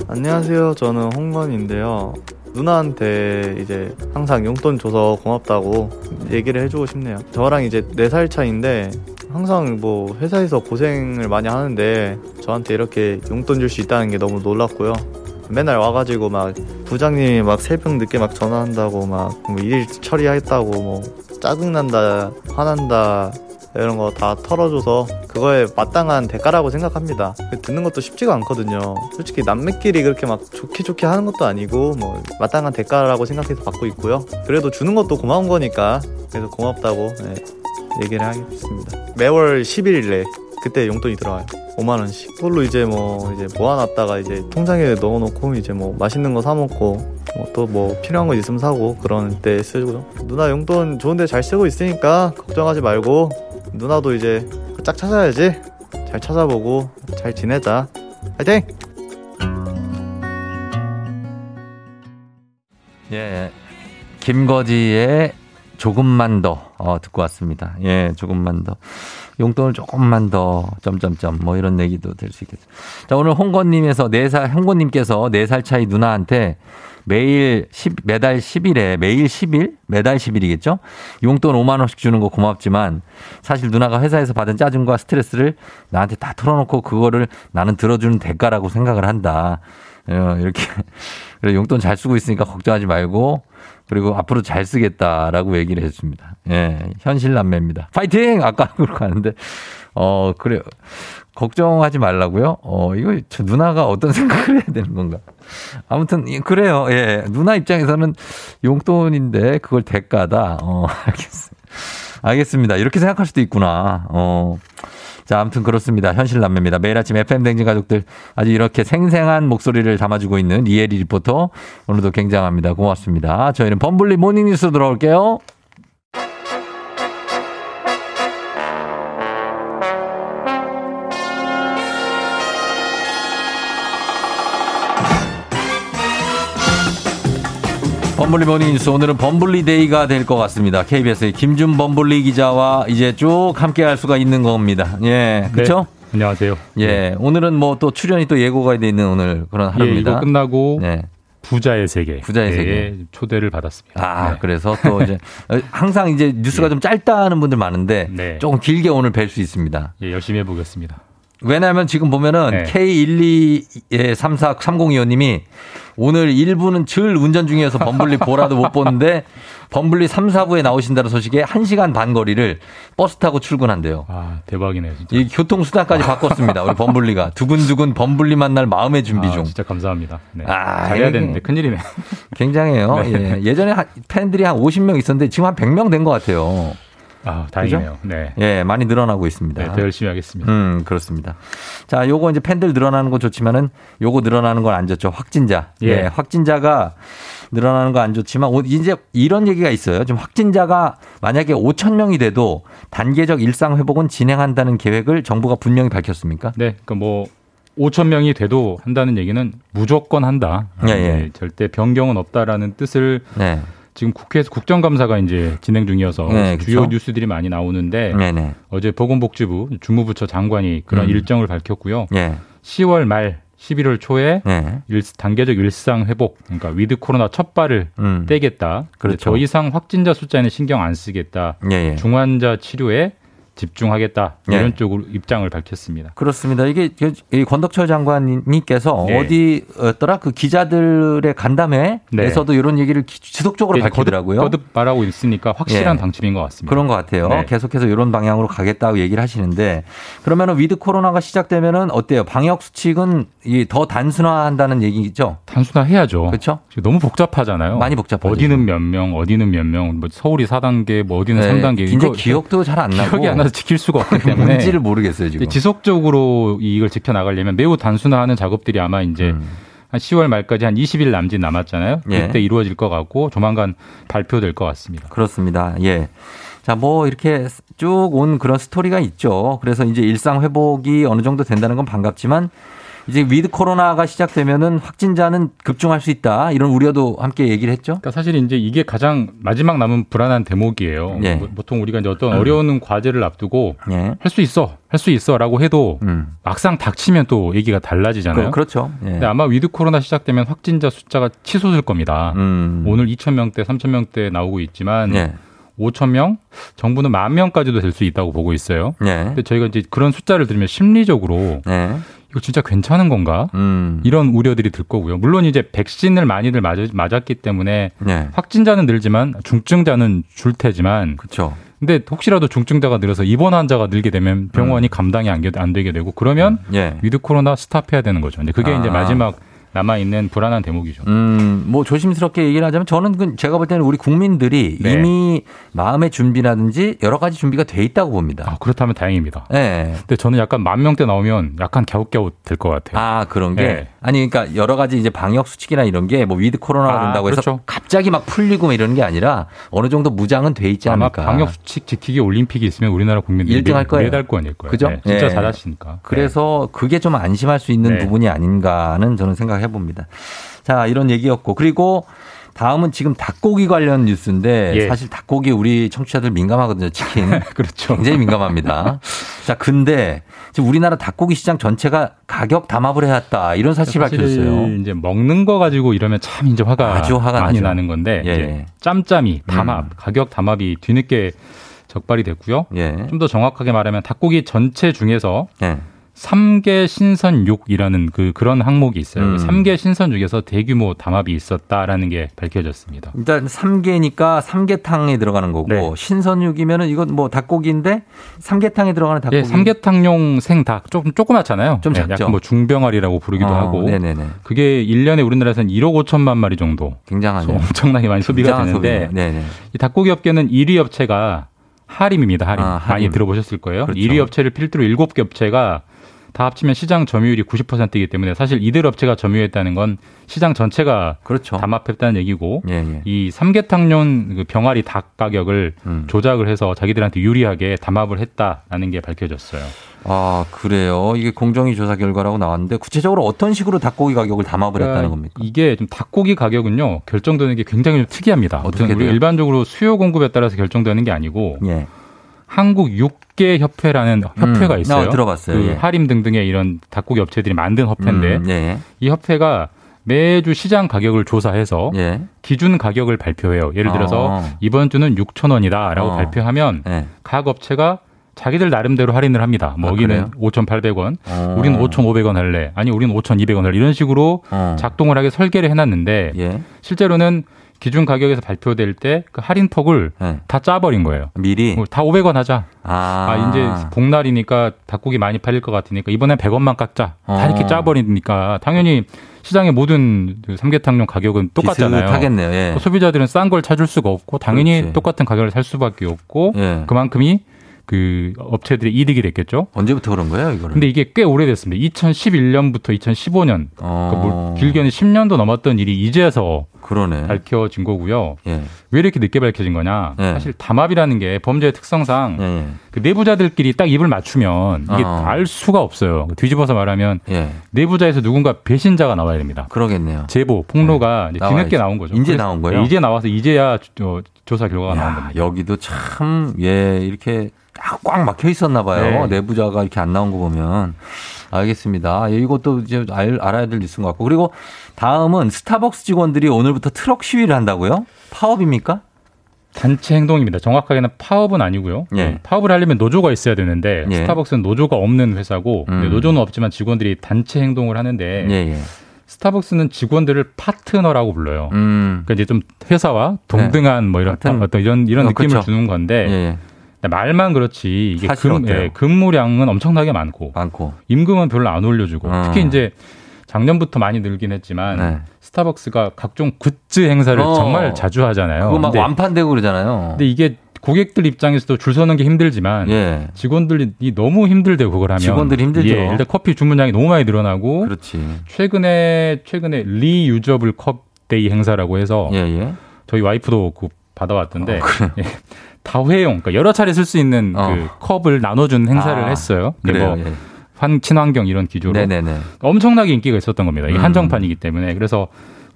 Speaker 12: 안녕하세요. 저는 홍건인데요. 누나한테 이제 항상 용돈 줘서 고맙다고 얘기를 해주고 싶네요. 저랑 이제 4살 차인데 항상 뭐 회사에서 고생을 많이 하는데 저한테 이렇게 용돈 줄 수 있다는 게 너무 놀랐고요. 맨날 와가지고 막 부장님이 막 새벽 늦게 막 전화한다고 막 일 처리하겠다고 뭐 짜증난다, 화난다, 이런 거 다 털어줘서 그거에 마땅한 대가라고 생각합니다. 듣는 것도 쉽지가 않거든요. 솔직히 남매끼리 그렇게 막 좋게 좋게 하는 것도 아니고 뭐 마땅한 대가라고 생각해서 받고 있고요. 그래도 주는 것도 고마운 거니까 그래서 고맙다고 네, 얘기를 하겠습니다. 매월 11일에 그때 용돈이 들어와요. 5만 원씩. 그걸로 이제 뭐 이제 모아놨다가 이제 통장에 넣어놓고 이제 뭐 맛있는 거 사 먹고 뭐 또 뭐 필요한 거 있으면 사고 그런 때 쓰고요. 누나 용돈 좋은데 잘 쓰고 있으니까 걱정하지 말고 누나도 이제 짝 찾아야지. 잘 찾아보고 잘 지내자. 화이팅!
Speaker 1: 예. 김거지의 조금만 더, 어, 듣고 왔습니다. 예, 조금만 더. 용돈을 조금만 더, 점점점, 뭐 이런 얘기도 될 수 있겠죠. 자, 오늘 홍건님에서 4살, 홍건님께서 4살 차이 누나한테 매일 10, 매달 10일에 매일 10일? 매달 10일이겠죠? 용돈 5만원씩 주는 거 고맙지만 사실 누나가 회사에서 받은 짜증과 스트레스를 나한테 다 털어놓고 그거를 나는 들어주는 대가라고 생각을 한다. 어, 이렇게. 용돈 잘 쓰고 있으니까 걱정하지 말고 그리고 앞으로 잘 쓰겠다라고 얘기를 했습니다. 예, 현실 남매입니다. 파이팅! 아까 그렇게 하는데, 어, 그래요. 걱정하지 말라고요? 어, 이거 저 누나가 어떤 생각을 해야 되는 건가? 아무튼, 예, 그래요. 예. 누나 입장에서는 용돈인데 그걸 대가다. 어, 알겠습니다. 알겠습니다. 이렇게 생각할 수도 있구나. 어. 자, 아무튼 그렇습니다. 현실 남매입니다. 매일 아침 FM 대행진 가족들 아주 이렇게 생생한 목소리를 담아주고 있는 이혜리 리포터 오늘도 굉장합니다. 고맙습니다. 저희는 범블리 모닝뉴스 들어올게요. 범블리 모닝 뉴스 오늘은 범블리 데이가 될 것 같습니다. KBS의 김준 범블리 기자와 이제 쭉 함께 할 수가 있는 겁니다. 예, 그렇죠?
Speaker 13: 안녕하세요.
Speaker 1: 예, 오늘은 뭐 또 출연이 또 예고가 돼 있는 오늘 그런
Speaker 13: 예,
Speaker 1: 하루입니다.
Speaker 13: 이거 끝나고
Speaker 1: 네.
Speaker 13: 부자의 세계.
Speaker 1: 부자의
Speaker 13: 예,
Speaker 1: 세계.
Speaker 13: 초대를 받았습니다.
Speaker 1: 아,
Speaker 13: 네.
Speaker 1: 그래서 또 이제 항상 이제 뉴스가 좀 짧다는 분들 많은데
Speaker 13: 네.
Speaker 1: 조금 길게 오늘 뵐 수 있습니다.
Speaker 13: 예, 열심히 해 보겠습니다.
Speaker 1: 왜냐하면 지금 보면은
Speaker 13: 네.
Speaker 1: K1234025님이 오늘 1부는 절 운전 중이어서 범블리 보라도 못 보는데 범블리 3, 4부에 나오신다는 소식에 1시간 반 거리를 버스 타고 출근한대요.
Speaker 13: 아, 대박이네요, 진짜.
Speaker 1: 이 교통수단까지 바꿨습니다. 우리 범블리가. 두근두근 범블리 만날 마음의 준비
Speaker 13: 아,
Speaker 1: 중.
Speaker 13: 진짜 감사합니다. 네.
Speaker 1: 아,
Speaker 13: 잘해야 되는데 큰일이네.
Speaker 1: 굉장해요.
Speaker 13: 네.
Speaker 1: 예. 예전에 한- 팬들이 한 50명 있었는데 지금 한 100명 된 것 같아요.
Speaker 13: 아, 다행이네요.
Speaker 1: 그죠?
Speaker 13: 네.
Speaker 1: 예, 많이 늘어나고 있습니다.
Speaker 13: 네, 더 열심히 하겠습니다.
Speaker 1: 음, 그렇습니다. 자, 요거 이제 팬들 늘어나는 건 좋지만은 요거 늘어나는 건 안 좋죠. 확진자. 예.
Speaker 13: 예.
Speaker 1: 확진자가 늘어나는 거 안 좋지만 오- 이제 이런 얘기가 있어요. 지금 확진자가 만약에 5천 명이 돼도 단계적 일상 회복은 진행한다는 계획을 정부가 분명히 밝혔습니까?
Speaker 13: 네, 그러니까 뭐 5천 명이 돼도 한다는 얘기는 무조건 한다.
Speaker 1: 예, 예.
Speaker 13: 네, 절대 변경은 없다라는 뜻을
Speaker 1: 네.
Speaker 13: 지금 국회에서 국정감사가 이제 진행 중이어서
Speaker 1: 네,
Speaker 13: 주요? 뉴스들이 많이 나오는데
Speaker 1: 네네.
Speaker 13: 어제 보건복지부 주무부처 장관이 그런
Speaker 1: 음.
Speaker 13: 일정을 밝혔고요.
Speaker 1: 예.
Speaker 13: 10월 말 11월 초에
Speaker 1: 예.
Speaker 13: 일- 단계적 일상 회복, 그러니까 with 코로나 첫 발을
Speaker 1: 음.
Speaker 13: 떼겠다.
Speaker 1: 그렇죠.
Speaker 13: 더 이상 확진자 숫자에는 신경 안 쓰겠다.
Speaker 1: 예, 예.
Speaker 13: 중환자 치료에 집중하겠다.
Speaker 1: 예.
Speaker 13: 이런 쪽으로 입장을 밝혔습니다.
Speaker 1: 그렇습니다. 이게 이 권덕철 장관님께서
Speaker 13: 네.
Speaker 1: 어디였더라 그 기자들의 간담회에서도 이런 얘기를 기- 지속적으로
Speaker 13: 이제
Speaker 1: 밝히더라고요.
Speaker 13: 네. 거듭, 거듭 말하고 있으니까 확실한
Speaker 1: 예.
Speaker 13: 방침인 것 같습니다.
Speaker 1: 그런 것 같아요.
Speaker 13: 네.
Speaker 1: 계속해서 이런 방향으로 가겠다고 얘기를 하시는데 그러면은 with 코로나가 시작되면은 어때요? 방역 수칙은 더 단순화한다는 얘기죠.
Speaker 13: 단순화해야죠.
Speaker 1: 그렇죠?
Speaker 13: 너무 복잡하잖아요.
Speaker 1: 많이 복잡하죠.
Speaker 13: 어디는 몇 명, 어디는 몇 명, 뭐 서울이 4단계, 뭐 어디는
Speaker 1: 네,
Speaker 13: 3단계.
Speaker 1: 굉장히 기억도 잘 안 나고
Speaker 13: 기억이 안 나서 지킬 수가 없기 때문에
Speaker 1: 뭔지를 모르겠어요 지금.
Speaker 13: 이제 지속적으로 이걸 지켜 나가려면 매우 단순화하는 작업들이 아마 이제
Speaker 1: 음.
Speaker 13: 한 10월 말까지 한 20일 남짓 남았잖아요.
Speaker 1: 예.
Speaker 13: 그때 이루어질 것 같고 조만간 발표될 것 같습니다.
Speaker 1: 그렇습니다. 예. 자, 뭐 이렇게 쭉 온 그런 스토리가 있죠. 그래서 이제 일상 회복이 어느 정도 된다는 건 반갑지만 이제 with 코로나가 시작되면은 확진자는 급증할 수 있다. 이런 우려도 함께 얘기를 했죠.
Speaker 13: 그러니까 사실 이제 이게 가장 마지막 남은 불안한 대목이에요.
Speaker 1: 예.
Speaker 13: 뭐- 보통 우리가 이제 어떤 어려운 과제를 앞두고
Speaker 1: 예.
Speaker 13: 할수 있어, 할 수 있어라고 해도
Speaker 1: 음.
Speaker 13: 막상 닥치면 또 얘기가 달라지잖아요.
Speaker 1: 그, 그렇죠. 예.
Speaker 13: 근데 아마 with 코로나 시작되면 확진자 숫자가 치솟을 겁니다.
Speaker 1: 음.
Speaker 13: 오늘 2천 명대, 3천 명대 나오고 있지만
Speaker 1: 예.
Speaker 13: 5천 명, 정부는 만 명까지도 될 수 있다고 보고 있어요.
Speaker 1: 예.
Speaker 13: 근데 저희가 이제 그런 숫자를 들으면 심리적으로
Speaker 1: 예.
Speaker 13: 이거 진짜 괜찮은 건가?
Speaker 1: 음.
Speaker 13: 이런 우려들이 들 거고요. 물론 이제 백신을 많이들 맞, 맞았기 때문에
Speaker 1: 예.
Speaker 13: 확진자는 늘지만 중증자는 줄 테지만
Speaker 1: 그렇죠.
Speaker 13: 근데 혹시라도 중증자가 늘어서 입원 환자가 늘게 되면 병원이 감당이 안, 게- 안 되게 되고 그러면
Speaker 1: 예.
Speaker 13: with 코로나 stop해야 되는 거죠. 근데 그게
Speaker 1: 아.
Speaker 13: 이제 마지막 남아 있는 불안한 대목이죠.
Speaker 1: 음, 뭐 조심스럽게 얘기를 하자면 저는 그 제가 볼 때는 우리 국민들이
Speaker 13: 네.
Speaker 1: 이미 마음의 준비라든지 여러 가지 준비가 돼 있다고 봅니다.
Speaker 13: 아, 그렇다면 다행입니다.
Speaker 1: 예.
Speaker 13: 근데 저는 약간 만 명대 나오면 약간 갸웃갸웃 될 것 같아요.
Speaker 1: 아, 그런 게?
Speaker 13: 네.
Speaker 1: 아니, 그러니까 여러 가지 이제 방역 수칙이나 이런 게 뭐 with 코로나가
Speaker 13: 아,
Speaker 1: 된다고 해서
Speaker 13: 그렇죠.
Speaker 1: 갑자기 막 풀리고 뭐 이러는 게 아니라 어느 정도 무장은 돼 있지 않을까.
Speaker 13: 방역 수칙 지키기 올림픽이 있으면 우리나라 국민들이
Speaker 1: 일등 할 거예요.
Speaker 13: 메달권일 거예요.
Speaker 1: 그죠?
Speaker 13: 네, 진짜
Speaker 1: 예.
Speaker 13: 잘하시니까.
Speaker 1: 그래서 그게 좀 안심할 수 있는
Speaker 13: 네.
Speaker 1: 부분이 아닌가는 저는 생각 해 봅니다. 자, 이런 얘기였고. 그리고 다음은 지금 닭고기 관련 뉴스인데
Speaker 13: 예.
Speaker 1: 사실 닭고기 우리 청취자들 민감하거든요. 치킨.
Speaker 13: 그렇죠.
Speaker 1: 굉장히 민감합니다. 자, 근데 지금 우리나라 닭고기 시장 전체가 가격 담합을 해왔다. 이런 사실이
Speaker 13: 사실
Speaker 1: 밝혀졌어요.
Speaker 13: 이제 먹는 거 가지고 이러면 참 이제 화가
Speaker 1: 아주 화가
Speaker 13: 많이
Speaker 1: 나죠.
Speaker 13: 나는 건데
Speaker 1: 예,
Speaker 13: 이제
Speaker 1: 예.
Speaker 13: 짬짬이 담합
Speaker 1: 음.
Speaker 13: 가격 담합이 뒤늦게 적발이 됐고요.
Speaker 1: 예.
Speaker 13: 좀더 정확하게 말하면 닭고기 전체 중에서
Speaker 1: 예.
Speaker 13: 삼계 신선육이라는 그 그런 항목이 있어요.
Speaker 1: 음.
Speaker 13: 삼계 신선육에서 대규모 담합이 있었다라는 게 밝혀졌습니다.
Speaker 1: 일단 삼계니까 삼계탕에 들어가는 거고
Speaker 13: 네.
Speaker 1: 신선육이면은 이건 뭐 닭고기인데 삼계탕에 들어가는 닭고기.
Speaker 13: 예, 삼계탕용 생닭 조금 조그맣잖아요.
Speaker 1: 좀
Speaker 13: 예,
Speaker 1: 작죠.
Speaker 13: 약간 뭐 중병아리라고 부르기도
Speaker 1: 어,
Speaker 13: 하고.
Speaker 1: 네네네.
Speaker 13: 그게 1년에 우리나라에서는 1억 5천만 마리 정도
Speaker 1: 굉장하네요.
Speaker 13: 엄청나게 많이 소비가 되는데. 이 닭고기 업계는 1위 업체가 하림입니다. 하림.
Speaker 1: 아, 하림.
Speaker 13: 많이 들어보셨을 거예요.
Speaker 1: 그렇죠.
Speaker 13: 1위 업체를 필두로 7개 업체가 다 합치면 시장 점유율이 90%이기 때문에 사실 이들 업체가 점유했다는 건 시장 전체가
Speaker 1: 그렇죠.
Speaker 13: 담합했다는 얘기고
Speaker 1: 예, 예.
Speaker 13: 이 삼계탕용 그 병아리 닭 가격을
Speaker 1: 음.
Speaker 13: 조작을 해서 자기들한테 유리하게 담합을 했다라는 게 밝혀졌어요.
Speaker 1: 아, 그래요. 이게 공정위 조사 결과라고 나왔는데 구체적으로 어떤 식으로 닭고기 가격을 담합을 했다는 겁니까?
Speaker 13: 그러니까 이게 좀 닭고기 가격은요 결정되는 게 굉장히 좀 특이합니다.
Speaker 1: 어떻게 돼요?
Speaker 13: 일반적으로 수요 공급에 따라서 결정되는 게 아니고
Speaker 1: 예.
Speaker 13: 한국 육계 협회라는 협회가
Speaker 1: 음.
Speaker 13: 있어요.
Speaker 1: 어, 들어봤어요.
Speaker 13: 그
Speaker 1: 예.
Speaker 13: 하림 등등의 이런 닭고기 업체들이 만든 협회인데
Speaker 1: 음, 예.
Speaker 13: 이 협회가 매주 시장 가격을 조사해서
Speaker 1: 예.
Speaker 13: 기준 가격을 발표해요. 예를 들어서
Speaker 1: 어.
Speaker 13: 이번 주는 6천 원이다라고
Speaker 1: 어.
Speaker 13: 발표하면
Speaker 1: 예.
Speaker 13: 각 업체가 자기들 나름대로 할인을 합니다. 뭐
Speaker 1: 아,
Speaker 13: 여기는
Speaker 1: 그래요?
Speaker 13: 5,800원,
Speaker 1: 어.
Speaker 13: 우리는 5,500원 할래, 아니 우리는 5,200원 할래 이런 식으로
Speaker 1: 어.
Speaker 13: 작동을 하게 설계를 해놨는데
Speaker 1: 예.
Speaker 13: 실제로는 기준 가격에서 발표될 때 그 할인 폭을
Speaker 1: 예.
Speaker 13: 다 짜버린 거예요.
Speaker 1: 미리.
Speaker 13: 뭐다 500원 하자.
Speaker 1: 아,
Speaker 13: 아, 이제 복날이니까 닭고기 많이 팔릴 것 같으니까 이번엔 100원만 깎자. 다
Speaker 1: 어.
Speaker 13: 이렇게 짜버리니까 당연히 시장의 모든 그 삼계탕용 가격은 똑같잖아요.
Speaker 1: 비슷하겠네요. 예.
Speaker 13: 그 소비자들은 싼 걸 찾을 수가 없고 당연히
Speaker 1: 그렇지.
Speaker 13: 똑같은 가격을 살 수밖에 없고
Speaker 1: 예.
Speaker 13: 그만큼이 그 업체들의 이득이 됐겠죠.
Speaker 1: 언제부터 그런 거예요, 이거는?
Speaker 13: 근데 이게 꽤 오래됐습니다. 2011년부터 2015년,
Speaker 1: 어.
Speaker 13: 그러니까 뭐 길게는 10년도 넘었던 일이 이제서
Speaker 1: 그러네.
Speaker 13: 밝혀진 거고요.
Speaker 1: 예.
Speaker 13: 왜 이렇게 늦게 밝혀진 거냐?
Speaker 1: 예.
Speaker 13: 사실 담합이라는 게 범죄의 특성상
Speaker 1: 예, 예.
Speaker 13: 그 내부자들끼리 딱 입을 맞추면 이게
Speaker 1: 어.
Speaker 13: 알 수가 없어요. 뒤집어서 말하면
Speaker 1: 예.
Speaker 13: 내부자에서 누군가 배신자가 나와야 됩니다.
Speaker 1: 그러겠네요.
Speaker 13: 제보, 폭로가 이제
Speaker 1: 나와야지.
Speaker 13: 뒤늦게 나온 거죠.
Speaker 1: 이제 나온 거예요?
Speaker 13: 이제 나와서 이제야 조- 조사 결과가 나온
Speaker 1: 야,
Speaker 13: 겁니다.
Speaker 1: 여기도 참, 예, 이렇게 딱꽉 막혀 있었나 봐요.
Speaker 13: 네.
Speaker 1: 내부자가 이렇게 안 나온 거 보면. 알겠습니다. 예, 이것도 이제 알, 알아야 될 뉴스인 것 같고. 그리고 다음은 스타벅스 직원들이 오늘부터 트럭 시위를 한다고요? 파업입니까?
Speaker 13: 단체 행동입니다. 정확하게는 파업은 아니고요.
Speaker 1: 예.
Speaker 13: 네, 파업을 하려면 노조가 있어야 되는데
Speaker 1: 예.
Speaker 13: 스타벅스는 노조가 없는 회사고
Speaker 1: 음.
Speaker 13: 네, 노조는 없지만 직원들이 단체 행동을 하는데
Speaker 1: 예, 예.
Speaker 13: 스타벅스는 직원들을 파트너라고 불러요.
Speaker 1: 음.
Speaker 13: 그러니까 이제 좀 회사와 동등한 뭐 이런 어떤 이런 이런
Speaker 1: 어,
Speaker 13: 느낌을
Speaker 1: 그쵸.
Speaker 13: 주는 건데
Speaker 1: 예, 예.
Speaker 13: 말만 그렇지 이게 금? 예, 근무량은 엄청나게 많고
Speaker 1: 많고.
Speaker 13: 임금은 별로 안 올려주고
Speaker 1: 어.
Speaker 13: 특히 이제 작년부터 많이 늘긴 했지만
Speaker 1: 네.
Speaker 13: 스타벅스가 각종 굿즈 행사를
Speaker 1: 어.
Speaker 13: 정말 자주 하잖아요.
Speaker 1: 그거 막
Speaker 13: 근데,
Speaker 1: 완판되고 그러잖아요.
Speaker 13: 근데 이게 고객들 입장에서도 줄 서는 게 힘들지만
Speaker 1: 예.
Speaker 13: 직원들이 너무 힘들대요 그걸 하면
Speaker 1: 직원들이 힘들죠.
Speaker 13: 예, 일단 커피 주문량이 너무 많이 늘어나고
Speaker 1: 그렇지.
Speaker 13: 최근에 최근에 reusable cup day 행사라고 해서
Speaker 1: 예, 예.
Speaker 13: 저희 와이프도 그 받아왔던데
Speaker 1: 어,
Speaker 13: 다회용 그러니까 여러 차례 쓸 수 있는
Speaker 1: 어.
Speaker 13: 그 컵을 나눠준 행사를
Speaker 1: 아,
Speaker 13: 했어요.
Speaker 1: 그래요.
Speaker 13: 뭐
Speaker 1: 예.
Speaker 13: 환, 친환경 이런 기조로
Speaker 1: 네네네.
Speaker 13: 엄청나게 인기가 있었던 겁니다. 이게
Speaker 1: 음.
Speaker 13: 한정판이기 때문에 그래서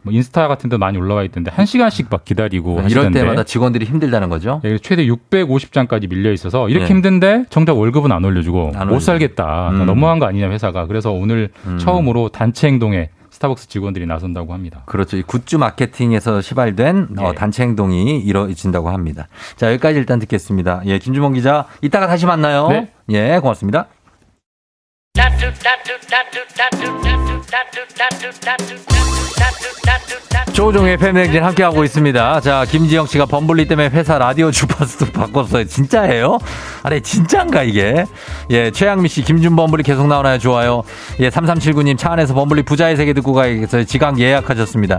Speaker 13: 뭐 인스타 같은 데 많이 올라와 있던데 한 시간씩 막 기다리고
Speaker 1: 이럴
Speaker 13: 하시던데
Speaker 1: 때마다 직원들이 힘들다는 거죠?
Speaker 13: 예, 최대 650장까지 밀려 있어서 이렇게
Speaker 1: 예.
Speaker 13: 힘든데 정작 월급은 안 올려주고
Speaker 1: 안
Speaker 13: 못. 살겠다.
Speaker 1: 음.
Speaker 13: 너무한 거 아니냐 회사가. 그래서 오늘
Speaker 1: 음.
Speaker 13: 처음으로 단체 행동에 스타벅스 직원들이 나선다고 합니다.
Speaker 1: 그렇죠. 이 굿즈 마케팅에서 시발된 어,
Speaker 13: 예.
Speaker 1: 단체 행동이 이루어진다고 합니다. 자, 여기까지 일단 듣겠습니다. 예, 김주몽 기자, 이따가 다시 만나요.
Speaker 13: 네.
Speaker 1: 예, 고맙습니다. 조종의 팬행진 함께하고 있습니다. 자, 김지영 씨가 범블리 때문에 회사 라디오 주파수 바꿨어요. 진짜예요? 아니, 진짜인가, 이게? 예, 최양미 씨, 김준 범블리 계속 나오나요? 좋아요. 예, 3379님, 차 안에서 범블리 부자의 세계 듣고 가야겠어요. 지각 예약하셨습니다.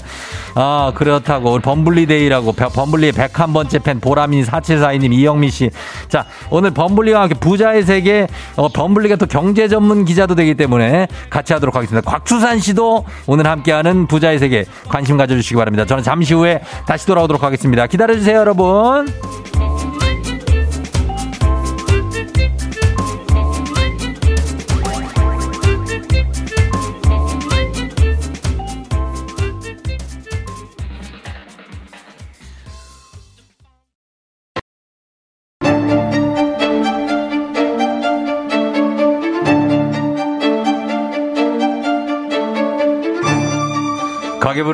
Speaker 1: 아, 그렇다고. 우리 범블리 day라고. 벼- 범블리의 101번째 팬, 보라민 4742님, 이영미 씨. 자, 오늘 범블리와 함께 부자의 세계, 어, 범블리가 또 경제 전문 기자도 되기 때문에 같이 하도록 하겠습니다. 곽수산 씨도 오늘 함께하는 부자의 세계 관심 가져주시기 바랍니다. 저는 잠시 후에 다시 돌아오도록 하겠습니다. 기다려주세요, 여러분.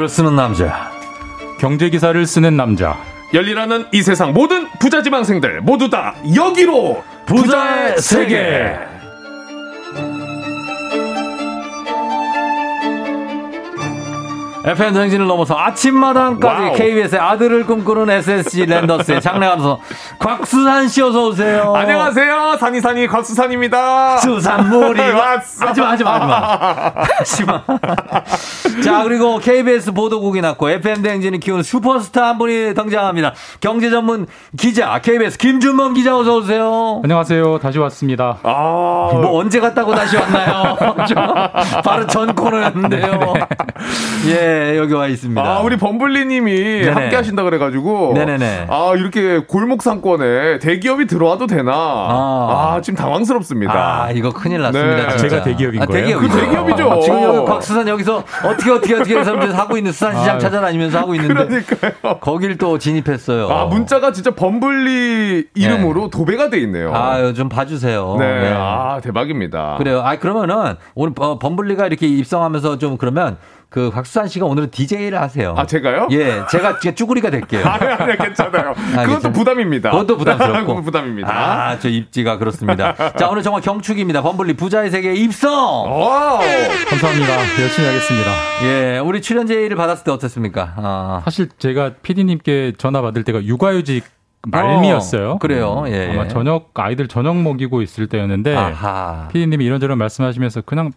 Speaker 1: 가계부를 쓰는 남자.
Speaker 13: 경제 기사를 쓰는 남자.
Speaker 14: 열리라는 이 세상 모든 부자 지망생들 모두 다 여기로
Speaker 1: 부자의 세계. FM 정신을 넘어서 아침마당까지
Speaker 14: 와우.
Speaker 1: KBS의 아들을 꿈꾸는 SSG 랜더스의 장래 가서 곽수산 씨 어서 오세요.
Speaker 14: 안녕하세요 산이산이 곽수산입니다
Speaker 1: 수산물이
Speaker 14: 왔어.
Speaker 1: 하지마 하지마 하지마 하지마 자 그리고 KBS 보도국이 났고 FM 대행진이 키우는 슈퍼스타 한 분이 등장합니다 경제 전문 기자 KBS 김준범 기자 어서 오세요
Speaker 13: 안녕하세요. 다시 왔습니다.
Speaker 14: 아,
Speaker 1: 뭐 언제 갔다고 다시 왔나요? 저 바로 전 코너였는데요. 예, 예, 여기 와 있습니다.
Speaker 14: 아, 우리 범블리 님이
Speaker 1: 네네.
Speaker 14: 함께 하신다 그래 가지고.
Speaker 1: 네네네.
Speaker 14: 아, 이렇게 골목 상권에 대기업이 들어와도 되나. 아, 지금 당황스럽습니다.
Speaker 1: 아, 이거 큰일 났습니다.
Speaker 14: 네. 제가 대기업인
Speaker 1: 아,
Speaker 14: 거예요?
Speaker 1: 대기업이죠.
Speaker 14: 그 대기업이죠.
Speaker 1: 아, 지금 여기 곽수산 여기서 어떻게 어떻게 어떻게 해서 하고 있는 수산 시장
Speaker 14: 아유.
Speaker 1: 찾아다니면서 하고 있는데. 거길 또 진입했어요.
Speaker 14: 아, 문자가 진짜 범블리 이름으로 도배가 돼 있네요.
Speaker 1: 아유, 좀 봐 주세요.
Speaker 14: 네.
Speaker 1: 네.
Speaker 14: 아, 대박입니다.
Speaker 1: 그래요. 아, 그러면은 오늘 어, 범블리가 이렇게 입성하면서 좀 그러면 그 곽수산 씨가 오늘은 DJ를 하세요.
Speaker 14: 아, 제가요?
Speaker 1: 예, 제가 쭈구리가 될게요.
Speaker 14: 아니, 아니, 괜찮아요. 그것도
Speaker 1: 괜찮아요?
Speaker 14: 부담입니다.
Speaker 1: 그것도 부담스럽고.
Speaker 14: 부담입니다.
Speaker 1: 아, 저 입지가 그렇습니다. 자, 오늘 정말 경축입니다. 범블리 부자의 세계 입성!
Speaker 13: 감사합니다. 열심히 하겠습니다.
Speaker 1: 예, 우리 출연 제의를 받았을 때 어땠습니까? 아.
Speaker 13: 사실 제가 PD님께 전화 받을 때가 육아휴직 말미였어요.
Speaker 1: 어, 그래요. 예,
Speaker 13: 아마
Speaker 1: 예.
Speaker 13: 저녁 아이들 저녁 먹이고 있을 때였는데
Speaker 1: 아하.
Speaker 13: PD님이 이런저런 말씀하시면서 그냥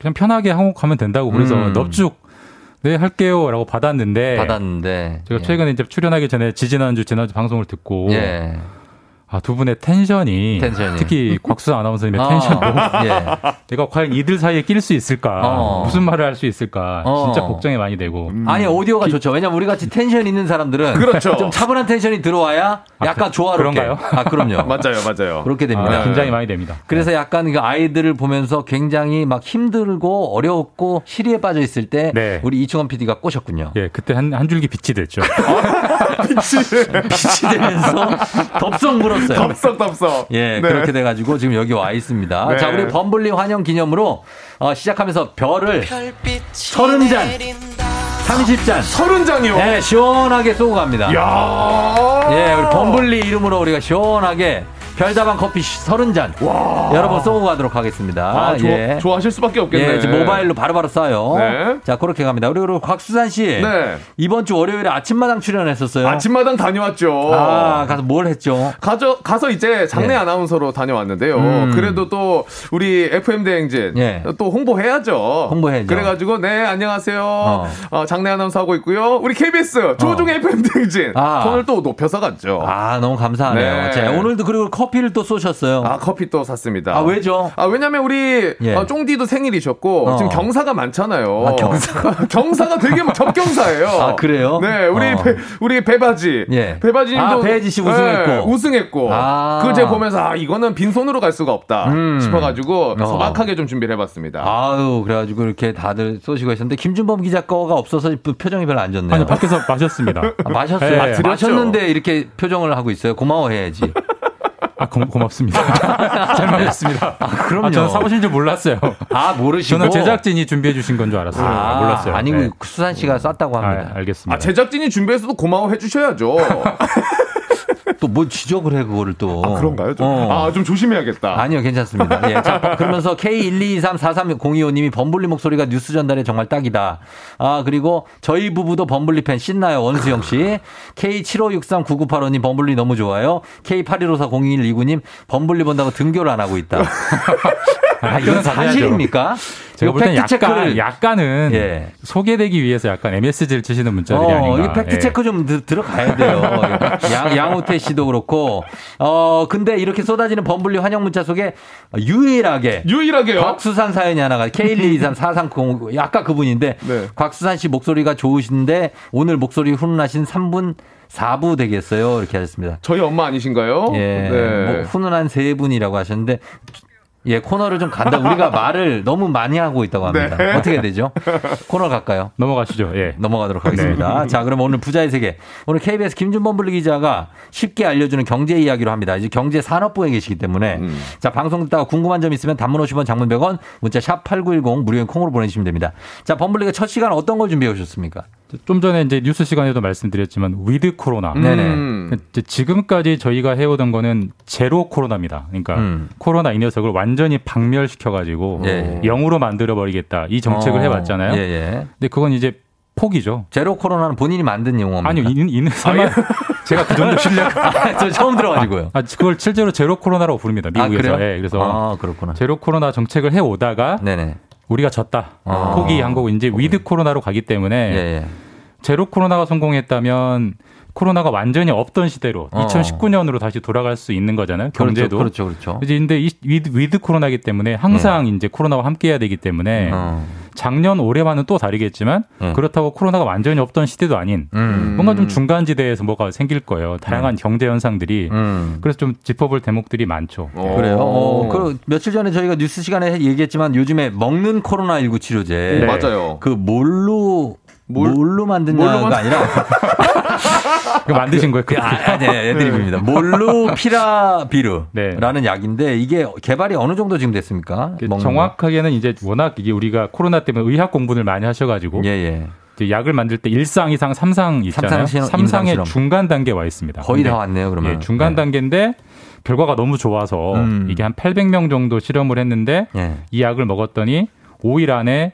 Speaker 13: 그냥 편하게 한국 가면 된다고 그래서
Speaker 1: 음.
Speaker 13: 넙죽 네 할게요 라고 받았는데
Speaker 1: 받았는데
Speaker 13: 제가 최근에 이제 출연하기 전에 지지난주 지난주 방송을 듣고
Speaker 1: 예.
Speaker 13: 아, 두 분의 텐션이,
Speaker 1: 텐션이.
Speaker 13: 특히 곽수 아나운서님의
Speaker 1: 어,
Speaker 13: 텐션 너무
Speaker 1: 예.
Speaker 13: 내가 과연 이들 사이에 낄 수 있을까
Speaker 1: 어.
Speaker 13: 무슨 말을 할 수 있을까
Speaker 1: 어.
Speaker 13: 진짜 걱정이 많이 되고
Speaker 1: 아니 오디오가 좋죠. 왜냐면 우리 같이 텐션 있는 사람들은
Speaker 13: 그렇죠.
Speaker 1: 좀 차분한 텐션이 들어와야 약간 조화롭게.
Speaker 13: 그런가요?
Speaker 1: 아 그럼요.
Speaker 14: 맞아요, 맞아요.
Speaker 1: 그렇게 됩니다.
Speaker 13: 아, 긴장이 많이 됩니다.
Speaker 1: 그래서 약간 그 아이들을 보면서 굉장히 막 힘들고 어려웠고 시리에 빠져 있을 때
Speaker 13: 네.
Speaker 1: 우리 이충원 PD가 꼬셨군요.
Speaker 13: 예, 그때 한, 한 줄기 빛이 됐죠.
Speaker 1: 빛이 되면서 덥석 물었어요.
Speaker 14: 덥석 덥석.
Speaker 1: 예,
Speaker 14: 네.
Speaker 1: 그렇게 돼가지고 지금 여기 와 있습니다.
Speaker 14: 네.
Speaker 1: 자, 우리 범블리 환영 기념으로 어, 시작하면서 별을 서른 잔, 삼십 잔,
Speaker 14: 서른 잔이요.
Speaker 1: 네, 시원하게 쏘고 갑니다.
Speaker 14: 야.
Speaker 1: 예, 우리 범블리 이름으로 우리가 시원하게 별다방 커피 서른 잔 여러분 쏘고 가도록 하겠습니다.
Speaker 14: 아, 좋아,
Speaker 1: 예.
Speaker 14: 좋아하실 수밖에 없겠네.
Speaker 1: 예, 모바일로 바로바로 쏴요.
Speaker 14: 네.
Speaker 1: 자, 그렇게 갑니다. 우리 그리고 곽수산 씨.
Speaker 14: 네.
Speaker 1: 이번 주 월요일에 아침마당 출연했었어요.
Speaker 14: 아침마당 다녀왔죠.
Speaker 1: 아, 가서 뭘 했죠?
Speaker 14: 가서, 가서 이제 장내
Speaker 1: 네.
Speaker 14: 아나운서로 다녀왔는데요.
Speaker 1: 음.
Speaker 14: 그래도 또 우리 FM 대행진
Speaker 1: 예.
Speaker 14: 또 홍보해야죠.
Speaker 1: 홍보해야죠.
Speaker 14: 그래가지고 네 안녕하세요.
Speaker 1: 어.
Speaker 14: 어, 장내 아나운서 하고 있고요. 우리 KBS 조종의 FM 대행진
Speaker 1: 아.
Speaker 14: 톤을 또 높여서 갔죠.
Speaker 1: 아, 너무 감사하네요.
Speaker 14: 네.
Speaker 1: 자, 오늘도 그리고 커피 를 또 쏘셨어요.
Speaker 14: 아 커피 또 샀습니다.
Speaker 1: 아, 왜죠?
Speaker 14: 아 왜냐면 우리
Speaker 1: 예.
Speaker 14: 어, 쫑디도 생일이셨고
Speaker 1: 어.
Speaker 14: 지금 경사가 많잖아요.
Speaker 1: 아, 경사가?
Speaker 14: 경사가 되게 막 접경사예요.
Speaker 1: 아, 그래요?
Speaker 14: 네, 우리
Speaker 1: 어.
Speaker 14: 배, 우리 배바지.
Speaker 1: 예.
Speaker 14: 배바지님도
Speaker 1: 아, 배지 씨 우승했고.
Speaker 14: 네, 우승했고.
Speaker 1: 아.
Speaker 14: 그거 제가 보면서 아 이거는 빈 손으로 갈 수가 없다
Speaker 1: 음.
Speaker 14: 싶어가지고
Speaker 1: 어.
Speaker 14: 소박하게 좀 준비를 해봤습니다.
Speaker 1: 아유, 그래가지고 이렇게 다들 쏘시고 있었는데, 김준범 기자 거가 없어서 표정이 별로 안 좋네요.
Speaker 13: 아니, 밖에서 마셨습니다.
Speaker 1: 아, 마셨어요.
Speaker 14: 드렸죠.
Speaker 1: 마셨는데 이렇게 표정을 하고 있어요. 고마워해야지.
Speaker 13: 아, 고, 고맙습니다. 잘 마셨습니다.
Speaker 1: 아, 그럼요.
Speaker 13: 아, 저는 사오신 줄 몰랐어요.
Speaker 1: 아, 모르시고.
Speaker 13: 저는 제작진이 준비해 주신 건 줄 알았어요.
Speaker 1: 아,
Speaker 13: 몰랐어요.
Speaker 1: 아니고
Speaker 13: 네.
Speaker 1: 수산 씨가 쐈다고 합니다.
Speaker 13: 아, 알겠습니다.
Speaker 14: 아 제작진이 준비해서도 고마워해 주셔야죠.
Speaker 1: 또 뭐 지적을 해 그거를 또.
Speaker 14: 아, 그런가요? 좀?
Speaker 1: 어.
Speaker 14: 아, 좀 조심해야겠다.
Speaker 1: 아니요, 괜찮습니다. 예. 자, 그러면서 K1234302호 님이 범블리 목소리가 뉴스 전달에 정말 딱이다. 아, 그리고 저희 부부도 범블리 팬 신나요. 원수영 씨. K75639985 님 범블리 너무 좋아요. K81540129 님 범블리 본다고 등교를 안 하고 있다. 아, 이건. 사실입니까?
Speaker 13: 제가 볼 땐
Speaker 1: 팩트
Speaker 13: 약간,
Speaker 1: 체크를-
Speaker 13: 약간은
Speaker 1: 예.
Speaker 13: 소개되기 위해서 약간 MSG를 치시는 문자들이
Speaker 1: 어,
Speaker 13: 아닌가.
Speaker 1: 이게 팩트
Speaker 13: 예.
Speaker 1: 체크 좀 드- 들어가야 돼요. 양, 양우태 씨도 그렇고. 어, 근데 이렇게 쏟아지는 범블리 환영 문자 속에 유일하게.
Speaker 14: 유일하게요.
Speaker 1: 곽수산 사연이 하나가 K1234390 아까 그분인데
Speaker 14: 네.
Speaker 1: 곽수산 씨 목소리가 좋으신데 오늘 목소리 훈훈하신 3분 4부 되겠어요. 이렇게 하셨습니다.
Speaker 14: 저희 엄마 아니신가요?
Speaker 1: 예.
Speaker 14: 네.
Speaker 1: 뭐 훈훈한 세 분이라고 하셨는데 예, 코너를 좀 간다. 우리가 말을 너무 많이 하고 있다고 합니다.
Speaker 14: 네.
Speaker 1: 어떻게 되죠? 코너 갈까요?
Speaker 13: 넘어가시죠. 예.
Speaker 1: 넘어가도록 하겠습니다. 자, 그럼 오늘 부자의 세계. 오늘 KBS 김준범 블리 기자가 쉽게 알려주는 경제 이야기로 합니다. 이제 경제 산업부에 계시기 때문에.
Speaker 14: 음.
Speaker 1: 자, 방송 듣다가 궁금한 점 있으면 단문 50원 장문 100원 문자 샵8910 무료인 콩으로 보내주시면 됩니다. 자, 범블리가 첫 시간 어떤 걸 준비해 오셨습니까?
Speaker 13: 좀 전에 이제 뉴스 시간에도 말씀드렸지만 with 코로나.
Speaker 14: 음.
Speaker 13: 이제 지금까지 저희가 해오던 거는 제로 코로나입니다. 그러니까
Speaker 1: 음.
Speaker 13: 코로나 이 녀석을 완전히 박멸시켜가지고
Speaker 1: 예.
Speaker 13: 영으로 만들어 버리겠다 이 정책을
Speaker 1: 어,
Speaker 13: 해봤잖아요.
Speaker 1: 예, 예.
Speaker 13: 근데 그건 이제 포기죠.
Speaker 1: 제로 코로나는 본인이 만든 용어입니다.
Speaker 13: 아니요, 이, 이는 설마 제가 그 정도 실력.
Speaker 1: 아, 저 처음 들어가지고요.
Speaker 13: 아, 그걸 실제로 제로 코로나라고 부릅니다.
Speaker 1: 아,
Speaker 13: 미국에서.
Speaker 1: 그래요?
Speaker 13: 예, 그래서
Speaker 1: 아, 그렇구나.
Speaker 13: 제로 코로나 정책을 해 오다가
Speaker 1: 네네.
Speaker 13: 우리가 졌다.
Speaker 1: 아.
Speaker 13: 포기한 거고 이제 with 코로나로 가기 때문에
Speaker 1: 예, 예.
Speaker 13: 제로 코로나가 성공했다면 코로나가 완전히 없던 시대로
Speaker 1: 어.
Speaker 13: 2019년으로 다시 돌아갈 수 있는 거잖아요. 경제도.
Speaker 1: 그렇죠, 그렇죠, 그렇죠.
Speaker 13: 이제 근데 이 with, with 코로나기 때문에 항상 이제 코로나와 함께 해야 되기 때문에
Speaker 1: 어.
Speaker 13: 작년 올해와는 또 다르겠지만
Speaker 1: 네.
Speaker 13: 그렇다고 코로나가 완전히 없던 시대도 아닌
Speaker 1: 음.
Speaker 13: 뭔가 좀 중간 지대에서 뭐가 생길 거예요. 다양한 경제 현상들이
Speaker 1: 음.
Speaker 13: 그래서 좀 짚어볼 대목들이 많죠.
Speaker 1: 그래요. 어, 그 며칠 전에 저희가 뉴스 시간에 얘기했지만 요즘에 먹는 코로나 19 치료제.
Speaker 14: 네. 맞아요.
Speaker 1: 그 뭘로 뭘로 만드냐가
Speaker 14: 뭘로 만-
Speaker 1: 아니라
Speaker 13: 이거 만드신 거예요?
Speaker 1: 그, 아, 아, 네, 애드립입니다. 몰루 피라 비르라는 약인데 이게 개발이 어느 정도 지금 됐습니까? 먹는 거?
Speaker 13: 정확하게는 이제 워낙 이게 우리가 코로나 때문에 의학 공부를 많이 하셔가지고
Speaker 1: 예,
Speaker 13: 이제 약을 만들 때 1상, 2상, 3상 있잖아요.
Speaker 1: 삼상 실험,
Speaker 13: 3상의
Speaker 1: 임상 실험.
Speaker 13: 중간 단계 와 있습니다.
Speaker 1: 거의 다 왔네요, 그러면.
Speaker 13: 예, 중간 단계인데 결과가 너무 좋아서
Speaker 1: 음.
Speaker 13: 이게 한 800명 정도 실험을 했는데
Speaker 1: 예.
Speaker 13: 이 약을 먹었더니 5일 안에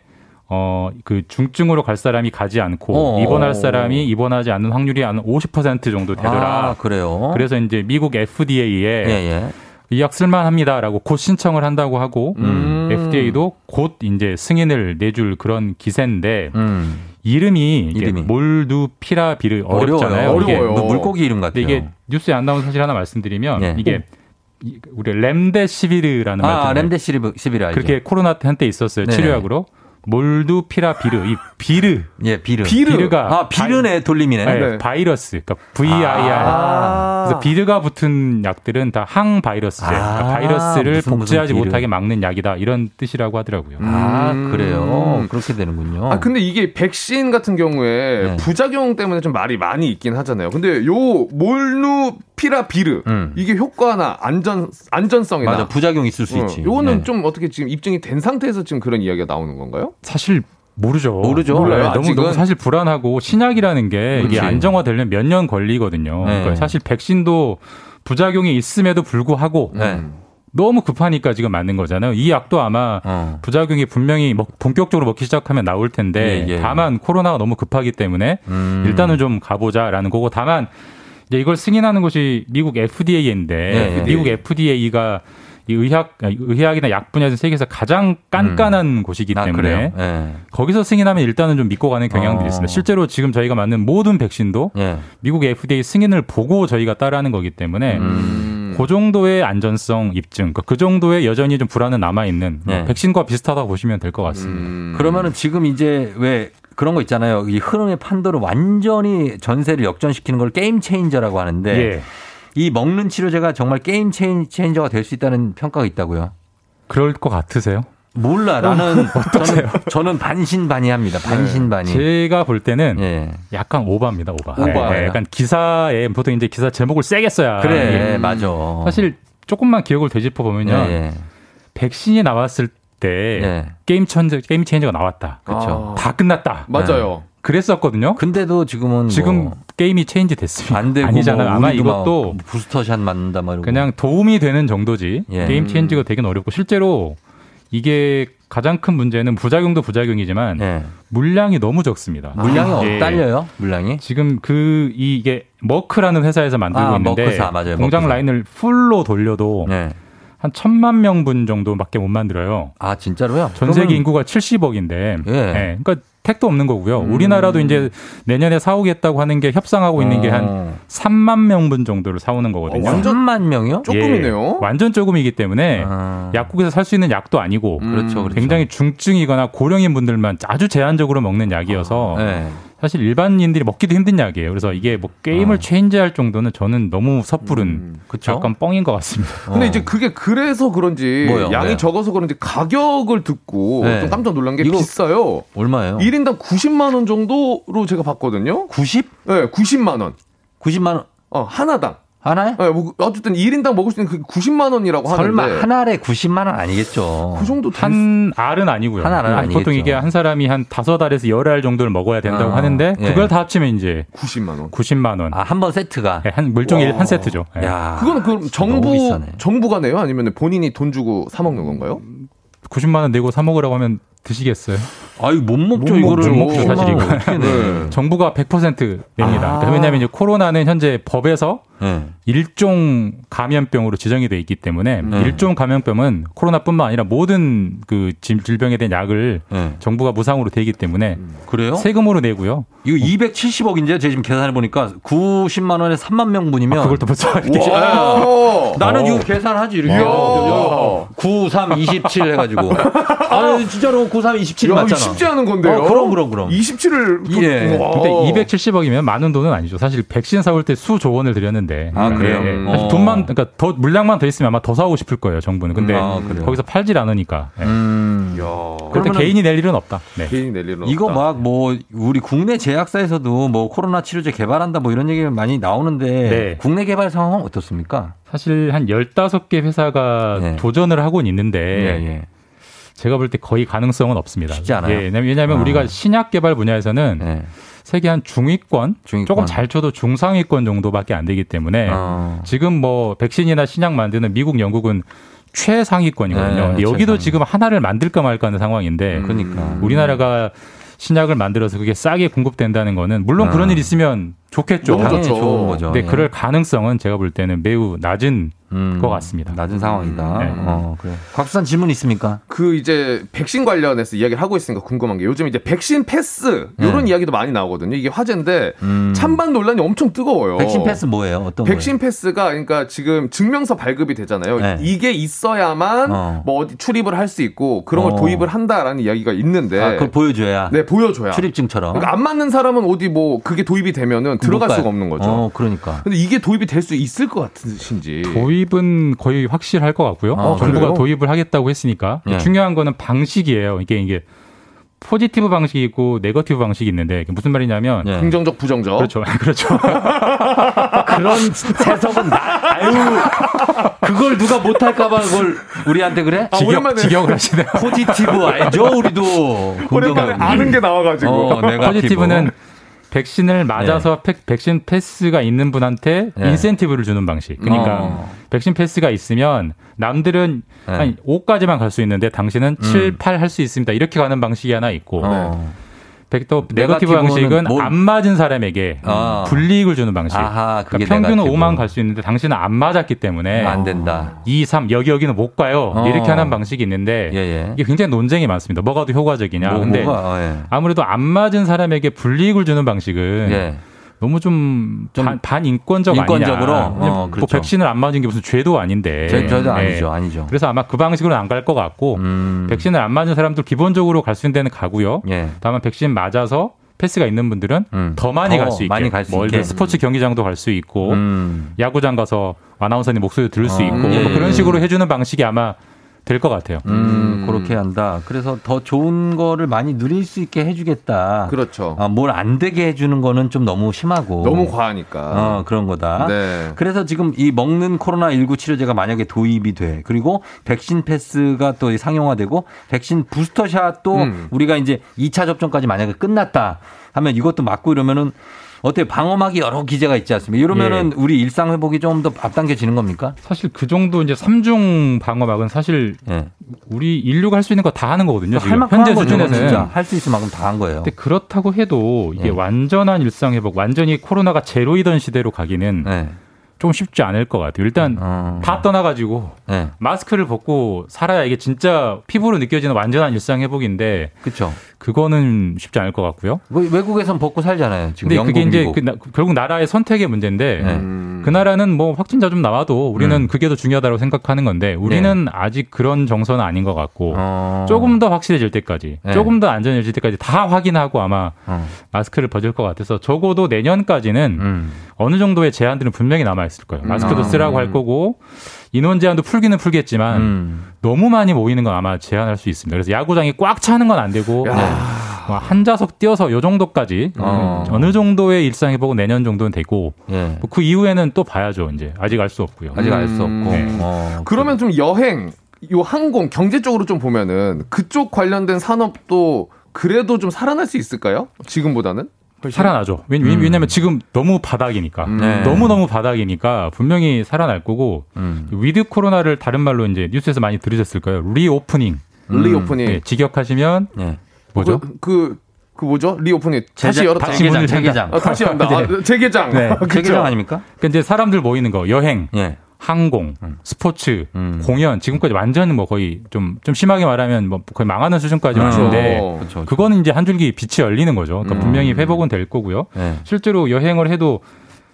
Speaker 13: 어, 그 중증으로 갈 사람이 가지 않고
Speaker 1: 어.
Speaker 13: 입원할 사람이 입원하지 않는 확률이 한 50% 정도 되더라.
Speaker 1: 아, 그래요?
Speaker 13: 그래서 이제 미국 FDA에
Speaker 1: 예, 예.
Speaker 13: 이약 쓸만합니다라고 곧 신청을 한다고 하고
Speaker 1: 음.
Speaker 13: FDA도 곧 이제 승인을 내줄 그런 기세인데
Speaker 1: 음.
Speaker 13: 이름이,
Speaker 1: 이름이.
Speaker 13: 몰두피라비르 어렵잖아요.
Speaker 1: 어려워요.
Speaker 13: 이게
Speaker 1: 어려워요. 물고기 이름 같아요.
Speaker 13: 이게 뉴스에 안 나온 사실 하나 말씀드리면
Speaker 1: 예.
Speaker 13: 이게 이- 우리 렘데시비르라는 말
Speaker 1: 아? 렘데시비르 알죠?
Speaker 13: 그렇게 코로나 때 한때 있었어요.
Speaker 1: 네.
Speaker 13: 치료약으로 몰두피라 비르 이 비르
Speaker 1: 예, 비르.
Speaker 13: 비르 가
Speaker 1: 아, 비르네, 돌림이네.
Speaker 13: 네,
Speaker 1: 네.
Speaker 13: 바이러스, 그러니까 VIR.
Speaker 1: 아.
Speaker 13: 그래서 비르가 붙은 약들은 다 항바이러스제, 그러니까
Speaker 1: 아,
Speaker 13: 바이러스를
Speaker 1: 무슨, 무슨
Speaker 13: 복제하지
Speaker 1: 비르.
Speaker 13: 못하게 막는 약이다 이런 뜻이라고 하더라고요.
Speaker 1: 아,
Speaker 14: 음.
Speaker 1: 그래요. 그렇게 되는군요.
Speaker 14: 아 근데 이게 백신 같은 경우에
Speaker 1: 네.
Speaker 14: 부작용 때문에 좀 말이 많이 있긴 하잖아요. 근데 요 몰누피라 비르
Speaker 1: 음.
Speaker 14: 이게 효과나 안전 안전성이나
Speaker 1: 맞아, 부작용 있을 수
Speaker 14: 어,
Speaker 1: 있지.
Speaker 14: 요거는
Speaker 1: 네.
Speaker 14: 좀 어떻게 지금 입증이 된 상태에서 지금 그런 이야기가 나오는 건가요?
Speaker 13: 사실 모르죠.
Speaker 1: 모르죠.
Speaker 13: 몰라요.
Speaker 1: 몰라요.
Speaker 13: 너무. 너무 사실 불안하고 신약이라는 게
Speaker 1: 그렇지.
Speaker 13: 이게 안정화되려면 몇 년 걸리거든요.
Speaker 1: 네.
Speaker 13: 그러니까 사실 백신도 부작용이 있음에도 불구하고
Speaker 1: 네.
Speaker 13: 너무 급하니까 지금 맞는 거잖아요. 이 약도 아마
Speaker 1: 어.
Speaker 13: 부작용이 분명히 먹- 본격적으로 먹기 시작하면 나올 텐데
Speaker 1: 예, 예.
Speaker 13: 다만 코로나가 너무 급하기 때문에
Speaker 1: 음.
Speaker 13: 일단은 좀 가보자라는 거고 다만 이제 이걸 승인하는 곳이 미국 FDA인데
Speaker 1: 예, 예.
Speaker 13: 미국 FDA가 이 의학 아니, 의학이나 약 분야에서 세계에서 가장 깐깐한 곳이기
Speaker 1: 아,
Speaker 13: 때문에
Speaker 1: 그래요? 예.
Speaker 13: 거기서 승인하면 일단은 좀 믿고 가는 경향들이
Speaker 1: 어.
Speaker 13: 있습니다. 실제로 지금 저희가 맞는 모든 백신도
Speaker 1: 예.
Speaker 13: 미국 FDA 승인을 보고 저희가 따라하는 거기 때문에
Speaker 1: 음.
Speaker 13: 그 정도의 안전성 입증, 그그 정도의 여전히 좀 불안은 남아 있는
Speaker 1: 네.
Speaker 13: 백신과 비슷하다고 보시면 될 것 같습니다.
Speaker 14: 음.
Speaker 1: 그러면은 지금 이제 왜 그런 거 있잖아요. 이 흐름의 판도를 완전히 전세를 역전시키는 걸 game changer라고 하는데
Speaker 13: 예.
Speaker 1: 이 먹는 치료제가 정말 game chan-, changer가 될 수 있다는 평가가 있다고요.
Speaker 13: 그럴 것 같으세요?
Speaker 1: 몰라. 나는 저는, 저는 반신반의합니다. 반신반의.
Speaker 13: 제가 볼 때는
Speaker 1: 예.
Speaker 13: 약간 오바입니다, 오바.
Speaker 1: 오바.
Speaker 13: 예, 예, 약간 기사에 보통 이제 기사 제목을 세게 써야
Speaker 1: 그래,
Speaker 13: 예.
Speaker 1: 맞아.
Speaker 13: 사실 조금만 기억을 되짚어 보면요.
Speaker 1: 예, 예.
Speaker 13: 백신이 나왔을 때
Speaker 1: 예.
Speaker 13: game changer game changer가 나왔다.
Speaker 1: 그렇죠.
Speaker 13: 다 끝났다.
Speaker 14: 맞아요.
Speaker 13: 그랬었거든요.
Speaker 1: 근데도 지금은
Speaker 13: 지금
Speaker 1: 뭐
Speaker 13: 게임이 change 됐습니다.
Speaker 1: 안 되고
Speaker 13: 아니잖아요.
Speaker 1: 뭐
Speaker 13: 아마 이것도
Speaker 1: 막 booster shot 맞는다 말고
Speaker 13: 그냥 도움이 되는 정도지
Speaker 1: 예.
Speaker 13: game changer가 되긴 어렵고 실제로 이게 가장 큰 문제는 부작용도 부작용이지만
Speaker 1: 예.
Speaker 13: 물량이 너무 적습니다.
Speaker 1: 물량이 어,
Speaker 13: 예.
Speaker 1: 딸려요? 물량이?
Speaker 13: 지금 그 이게 머크라는 회사에서 만들고
Speaker 1: 아,
Speaker 13: 있는데
Speaker 1: 머크사, 맞아요.
Speaker 13: 공장
Speaker 1: 머크사.
Speaker 13: 라인을 풀로 돌려도
Speaker 1: 네.
Speaker 13: 한 천만 명분 정도밖에 못 만들어요.
Speaker 1: 아 진짜로요?
Speaker 13: 전 세계
Speaker 1: 그러면-
Speaker 13: 인구가 70억인데,
Speaker 1: 예.
Speaker 13: 그러니까 택도 없는 거고요.
Speaker 1: 음.
Speaker 13: 우리나라도 이제 내년에 사오겠다고 하는 게 협상하고 있는 게한
Speaker 1: 어.
Speaker 13: 3만 명분 정도를 사오는 거거든요.
Speaker 1: 완전 3만 명이요?
Speaker 14: 조금이네요.
Speaker 13: 예, 완전 조금이기 때문에
Speaker 1: 아.
Speaker 13: 약국에서 살 수 있는 약도 아니고
Speaker 1: 그렇죠, 그렇죠.
Speaker 13: 굉장히 중증이거나 고령인 분들만 아주 제한적으로 먹는 약이어서
Speaker 1: 네.
Speaker 13: 사실 일반인들이 먹기도 힘든 약이에요. 그래서 이게 뭐 게임을 체인지할 정도는 저는 너무 섣부른
Speaker 1: 그쵸?
Speaker 13: 약간 뻥인 것 같습니다.
Speaker 14: 근데 이제 그게 그래서 그런지
Speaker 1: 뭐요?
Speaker 14: 양이
Speaker 1: 네.
Speaker 14: 적어서 그런지 가격을 듣고
Speaker 1: 네.
Speaker 14: 좀 깜짝 놀란 게
Speaker 1: 이거-
Speaker 14: 비싸요.
Speaker 1: 얼마예요?
Speaker 14: 1인당 90만 원 정도로 제가 봤거든요.
Speaker 1: 90?
Speaker 14: 네, 90만 원.
Speaker 1: 90만 원
Speaker 14: 어, 하나당.
Speaker 1: 하나에?
Speaker 14: 네, 뭐 어쨌든 1인당 먹을 수 있는 그 90만 원이라고
Speaker 1: 설마
Speaker 14: 하는데
Speaker 1: 한 알에 90만 원 아니겠죠?
Speaker 14: 그 정도
Speaker 13: 한 알은 아니고요.
Speaker 1: 한 알은
Speaker 13: 한
Speaker 1: 아니겠죠.
Speaker 13: 보통 이게 한 사람이 한 다섯 알에서 열 알 정도를 먹어야 된다고
Speaker 1: 아,
Speaker 13: 하는데
Speaker 1: 예.
Speaker 13: 그걸 다 합치면 이제
Speaker 14: 90만 원.
Speaker 13: 90만 원.
Speaker 1: 아, 한 번 세트가.
Speaker 13: 예, 한 물종이
Speaker 14: 와.
Speaker 13: 한 세트죠. 예.
Speaker 1: 야.
Speaker 14: 그거는 그럼 정부. 정부가 내요? 아니면 본인이 돈 주고 사 먹는 건가요?
Speaker 13: 90만 원 내고 사 먹으라고 하면 드시겠어요?
Speaker 1: 아유, 못 먹죠,
Speaker 14: 못
Speaker 1: 이거를.
Speaker 13: 못 먹죠, 사실 이거.
Speaker 1: 내?
Speaker 14: 네.
Speaker 13: 정부가 100% 냅니다.
Speaker 1: 아.
Speaker 13: 그러니까 왜냐하면 이제 코로나는 현재 법에서
Speaker 1: 네.
Speaker 13: 일종 감염병으로 지정이 돼 있기 때문에
Speaker 1: 네.
Speaker 13: 일종 감염병은 코로나뿐만 아니라 모든 그 질- 질병에 대한 약을
Speaker 1: 네.
Speaker 13: 정부가 무상으로 되기 때문에
Speaker 1: 그래요?
Speaker 13: 세금으로 내고요.
Speaker 1: 이거 270억인데요. 제가 지금 계산해 보니까 90만 원에 3만 명분이면
Speaker 13: 아, 그걸 또 벌써.
Speaker 1: 나는 이거 계산하지 이렇게.
Speaker 14: 이야. 그쵸.
Speaker 1: 93, 27 해가지고. 아, 진짜로 93, 27
Speaker 14: 야, 이거
Speaker 1: 맞잖아.
Speaker 14: 쉽지 않은 건데요.
Speaker 1: 어, 그럼, 그럼, 그럼.
Speaker 14: 27을
Speaker 1: 예.
Speaker 13: 근데 270억이면 많은 돈은 아니죠. 사실 백신 사올 때 수조 원을 드렸는데.
Speaker 1: 아, 그래요?
Speaker 13: 예, 예.
Speaker 1: 음.
Speaker 13: 사실
Speaker 1: 어.
Speaker 13: 돈만 그러니까 더 물량만 더 있으면 아마 더 사오고 싶을 거예요, 정부는. 근데
Speaker 1: 음, 아, 그래요?
Speaker 13: 거기서 팔질 않으니까. 예.
Speaker 1: 음.
Speaker 13: 그런데 개인이 낼 일은 없다. 네.
Speaker 14: 개인이 낼 일은
Speaker 1: 이거. 막 뭐 우리 국내 제약사에서도 뭐 코로나 치료제 개발한다 뭐 이런 얘기가 많이 나오는데
Speaker 13: 네.
Speaker 1: 국내 개발 상황은 어떻습니까?
Speaker 13: 사실 한 15개 회사가
Speaker 1: 예.
Speaker 13: 도전을 하고는 있는데
Speaker 1: 예, 예.
Speaker 13: 제가 볼 때 거의 가능성은 없습니다.
Speaker 1: 쉽지 않아요?
Speaker 13: 예, 왜냐면
Speaker 1: 어.
Speaker 13: 우리가 신약 개발 분야에서는
Speaker 1: 예.
Speaker 13: 세계 한 중위권,
Speaker 1: 중위권.
Speaker 13: 조금 잘 쳐도 중상위권 정도밖에 안 되기 때문에
Speaker 1: 어.
Speaker 13: 지금 뭐 백신이나 신약 만드는 미국, 영국은 최상위권이거든요.
Speaker 1: 네,
Speaker 13: 근데 여기도
Speaker 1: 최상위.
Speaker 13: 지금 하나를 만들까 말까 하는 상황인데
Speaker 1: 그러니까.
Speaker 13: 우리나라가 신약을 만들어서 그게 싸게 공급된다는 거는 물론
Speaker 1: 어.
Speaker 13: 그런 일 있으면 좋겠죠.
Speaker 1: 당연히 좋은 거죠.
Speaker 13: 근데
Speaker 1: 예.
Speaker 13: 그럴 가능성은 제가 볼 때는 매우 낮은
Speaker 1: 음,
Speaker 13: 것 같습니다.
Speaker 1: 낮은 상황이다.
Speaker 13: 네.
Speaker 1: 어, 그래. 곽수산 질문 있습니까?
Speaker 14: 그 이제 백신 관련해서 이야기를 하고 있으니까 궁금한 게 요즘 이제 백신 패스 이런
Speaker 1: 네.
Speaker 14: 이야기도 많이 나오거든요. 이게 화제인데
Speaker 1: 음.
Speaker 14: 찬반 논란이 엄청 뜨거워요.
Speaker 1: 백신 패스 뭐예요? 어떤
Speaker 14: 백신 패스가 그러니까 지금 증명서 발급이 되잖아요.
Speaker 1: 네.
Speaker 14: 이게 있어야만
Speaker 1: 어.
Speaker 14: 뭐 어디 출입을 할 수 있고 그런 걸
Speaker 1: 어.
Speaker 14: 도입을 한다라는 이야기가 있는데
Speaker 1: 아, 그걸 보여줘야.
Speaker 14: 네 보여줘야.
Speaker 1: 출입증처럼.
Speaker 14: 그러니까 안 맞는 사람은 어디 뭐 그게 도입이 되면은 들어갈. 수가 없는 거죠.
Speaker 1: 어, 그러니까.
Speaker 14: 근데 이게 도입이 될 수 있을 것 같으신지.
Speaker 13: 도입은 거의 확실할 것 같고요.
Speaker 1: 아,
Speaker 13: 정부가
Speaker 14: 그래요?
Speaker 13: 도입을 하겠다고 했으니까
Speaker 1: 예.
Speaker 13: 중요한 거는 방식이에요. 이게 이게 포지티브 방식이 있고 네거티브 방식이 있는데 이게 무슨 말이냐면
Speaker 1: 예.
Speaker 14: 긍정적 부정적.
Speaker 13: 그렇죠, 그렇죠.
Speaker 1: 그런 해석은 나, 아유, 그걸 누가 못할까봐 그걸 우리한테 그래?
Speaker 14: 아,
Speaker 13: 직역,
Speaker 14: 오랜만에.
Speaker 13: 직역을 하시네요.
Speaker 1: 포지티브 알죠, 우리도.
Speaker 14: 오랜만에. 아는 게 나와가지고.
Speaker 1: 어.
Speaker 13: 포지티브는 백신을 맞아서 팩- 백신 패스가 있는 분한테
Speaker 1: 예.
Speaker 13: 인센티브를 주는 방식. 그러니까
Speaker 1: 어.
Speaker 13: 백신 패스가 있으면 남들은
Speaker 1: 예.
Speaker 13: 한 5까지만 갈 수 있는데 당신은 7, 8 할 수 있습니다. 이렇게 가는 방식이 하나 있고
Speaker 1: 어.
Speaker 13: 백- 또 네거티브 방식은
Speaker 1: 뭘-
Speaker 13: 안 맞은 사람에게
Speaker 1: 아.
Speaker 13: 불이익을 주는 방식.
Speaker 1: 아하, 그게
Speaker 13: 그러니까 평균은
Speaker 1: 네거티브.
Speaker 13: 5만 갈 수 있는데 당신은 안 맞았기 때문에
Speaker 1: 안 된다.
Speaker 13: 2, 3 여기 여기는 못 가요.
Speaker 1: 어.
Speaker 13: 이렇게 하는 방식이 있는데
Speaker 1: 예, 예.
Speaker 13: 이게 굉장히 논쟁이 많습니다. 뭐가 더 효과적이냐.
Speaker 1: 뭐,
Speaker 13: 근데
Speaker 1: 뭐가, 어, 예.
Speaker 13: 아무래도 안 맞은 사람에게 불이익을 주는 방식은
Speaker 1: 예.
Speaker 13: 너무 좀,
Speaker 1: 좀
Speaker 13: 반, 반인권적
Speaker 1: 인권적으로?
Speaker 13: 아니냐.
Speaker 1: 어,
Speaker 13: 뭐
Speaker 1: 그렇죠.
Speaker 13: 백신을 안 맞은 게 무슨 죄도 아닌데.
Speaker 1: 저, 저도
Speaker 13: 예.
Speaker 1: 아니죠, 아니죠.
Speaker 13: 그래서 아마 그 방식으로는 안갈 것 같고
Speaker 1: 음.
Speaker 13: 백신을 안 맞은 사람들 기본적으로 갈 수 있는 데는 가고요.
Speaker 1: 예.
Speaker 13: 다만 백신 맞아서 패스가 있는 분들은
Speaker 1: 음.
Speaker 13: 더 많이 더갈수 있게.
Speaker 1: 많이 갈수
Speaker 13: 뭐
Speaker 1: 있게.
Speaker 13: 스포츠 경기장도 갈 수 있고
Speaker 1: 음.
Speaker 13: 야구장 가서 아나운서님 목소리 들을 수
Speaker 1: 어,
Speaker 13: 있고
Speaker 1: 예,
Speaker 13: 뭐
Speaker 1: 예.
Speaker 13: 그런 식으로 해주는 방식이 아마 될 것 같아요.
Speaker 1: 음, 그렇게 한다. 그래서 더 좋은 거를 많이 누릴 수 있게 해주겠다.
Speaker 14: 그렇죠.
Speaker 1: 아, 뭘 안 되게 해주는 거는 좀 너무 심하고.
Speaker 14: 너무 과하니까.
Speaker 1: 어, 그런 거다.
Speaker 14: 네.
Speaker 1: 그래서 지금 이 먹는 코로나19 치료제가 만약에 도입이 돼. 그리고 백신 패스가 또 상용화되고 백신 부스터샷도
Speaker 14: 음.
Speaker 1: 우리가 이제 2차 접종까지 만약에 끝났다 하면 이것도 맞고 이러면은 어떻게 방어막이 여러 기제가 있지 않습니까? 이러면은
Speaker 13: 예.
Speaker 1: 우리 일상 회복이 좀 더 앞당겨지는 겁니까?
Speaker 13: 사실 그 정도 이제 삼중 방어막은 사실
Speaker 1: 예.
Speaker 13: 우리 인류가 할 수 있는 거 다 하는 거거든요.
Speaker 1: 할
Speaker 13: 지금 현재 수준에서는.
Speaker 1: 할 수 있을 만큼 다 한 거예요.
Speaker 13: 근데 그렇다고 해도 이게
Speaker 1: 예.
Speaker 13: 완전한 일상 회복, 완전히 코로나가 제로이던 시대로 가기는
Speaker 1: 네.
Speaker 13: 좀 쉽지 않을 것 같아요. 일단
Speaker 1: 어.
Speaker 13: 다 떠나가지고
Speaker 1: 네.
Speaker 13: 마스크를 벗고 살아야 이게 진짜 피부로 느껴지는 완전한 일상 회복인데
Speaker 1: 그렇죠.
Speaker 13: 그거는 쉽지 않을 것 같고요.
Speaker 1: 외국에선 벗고 살잖아요. 지금
Speaker 13: 근데
Speaker 1: 영국,
Speaker 13: 그게 이제. 그 나- 결국 나라의 선택의 문제인데
Speaker 1: 네.
Speaker 14: 음.
Speaker 13: 그 나라는 뭐 확진자 좀 나와도 우리는
Speaker 1: 음.
Speaker 13: 그게 더 중요하다고 생각하는 건데 우리는 아직 그런 정서는 아닌 것 같고
Speaker 1: 어.
Speaker 13: 조금 더 확실해질 때까지
Speaker 1: 네.
Speaker 13: 조금 더 안전해질 때까지 다 확인하고 아마
Speaker 1: 어.
Speaker 13: 마스크를 벗을 것 같아서 적어도 내년까지는
Speaker 1: 음.
Speaker 13: 어느 정도의 제한들은 분명히 남아 있을 거예요. 마스크도
Speaker 1: 아.
Speaker 13: 쓰라고 할 거고 인원 제한도 풀기는 풀겠지만
Speaker 1: 음.
Speaker 13: 너무 많이 모이는 건 아마 제한할 수 있습니다. 그래서 야구장이 꽉 차는 건 안 되고 뭐한 좌석 띄어서 요 정도까지
Speaker 1: 어.
Speaker 13: 어느 정도의 일상 회복은 내년 정도는 되고
Speaker 1: 예.
Speaker 13: 뭐그 이후에는 또 봐야죠. 이제 아직 알 수 없고요.
Speaker 1: 아직 알 수 없고.
Speaker 13: 네.
Speaker 1: 어.
Speaker 14: 그러면 좀 여행, 요 항공, 경제 쪽으로 좀 보면은 그쪽 관련된 산업도 그래도 좀 살아날 수 있을까요? 지금보다는?
Speaker 13: 살아나죠. 왜냐,
Speaker 1: 음.
Speaker 13: 왜냐면 지금 너무 바닥이니까.
Speaker 1: 네.
Speaker 13: 너무 너무 바닥이니까 분명히 살아날 거고
Speaker 1: 음.
Speaker 13: with 코로나를 다른 말로 이제 뉴스에서 많이 들으셨을 거예요.
Speaker 14: reopening. reopening.
Speaker 13: 네, 직역하시면
Speaker 1: 예.
Speaker 13: 뭐죠?
Speaker 14: 그, 그, 그 뭐죠? reopening. 다시
Speaker 1: 재개-
Speaker 14: 열었다.
Speaker 1: 다시 문을
Speaker 13: 재개장.
Speaker 14: 아, 다시 한다. 아, 재개장.
Speaker 13: 네.
Speaker 14: 그쵸?
Speaker 1: 재개장 아닙니까?
Speaker 13: 그러니까 이제 사람들 모이는 거 여행,
Speaker 1: 예.
Speaker 13: 항공,
Speaker 1: 음.
Speaker 13: 스포츠,
Speaker 1: 음.
Speaker 13: 공연 지금까지 완전 뭐 거의 좀좀 심하게 말하면 뭐 거의 망하는 수준까지
Speaker 1: 음.
Speaker 13: 왔는데
Speaker 14: 어.
Speaker 1: 그렇죠.
Speaker 13: 그거는 이제 한 줄기 빛이 열리는 거죠. 그러니까
Speaker 1: 음.
Speaker 13: 분명히 회복은 될 거고요.
Speaker 1: 예.
Speaker 13: 실제로 여행을 해도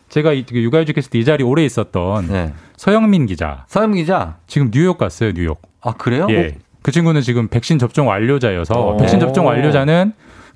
Speaker 13: 제가 이 육아휴직 했을 때이 자리 오래 있었던
Speaker 1: 네.
Speaker 13: 서영민 기자.
Speaker 1: 서영민 기자
Speaker 13: 지금 뉴욕 갔어요, 뉴욕.
Speaker 1: 아 그래요?
Speaker 13: 예. 그 친구는 지금 백신 접종 완료자여서
Speaker 1: 어.
Speaker 13: 백신 접종 완료자는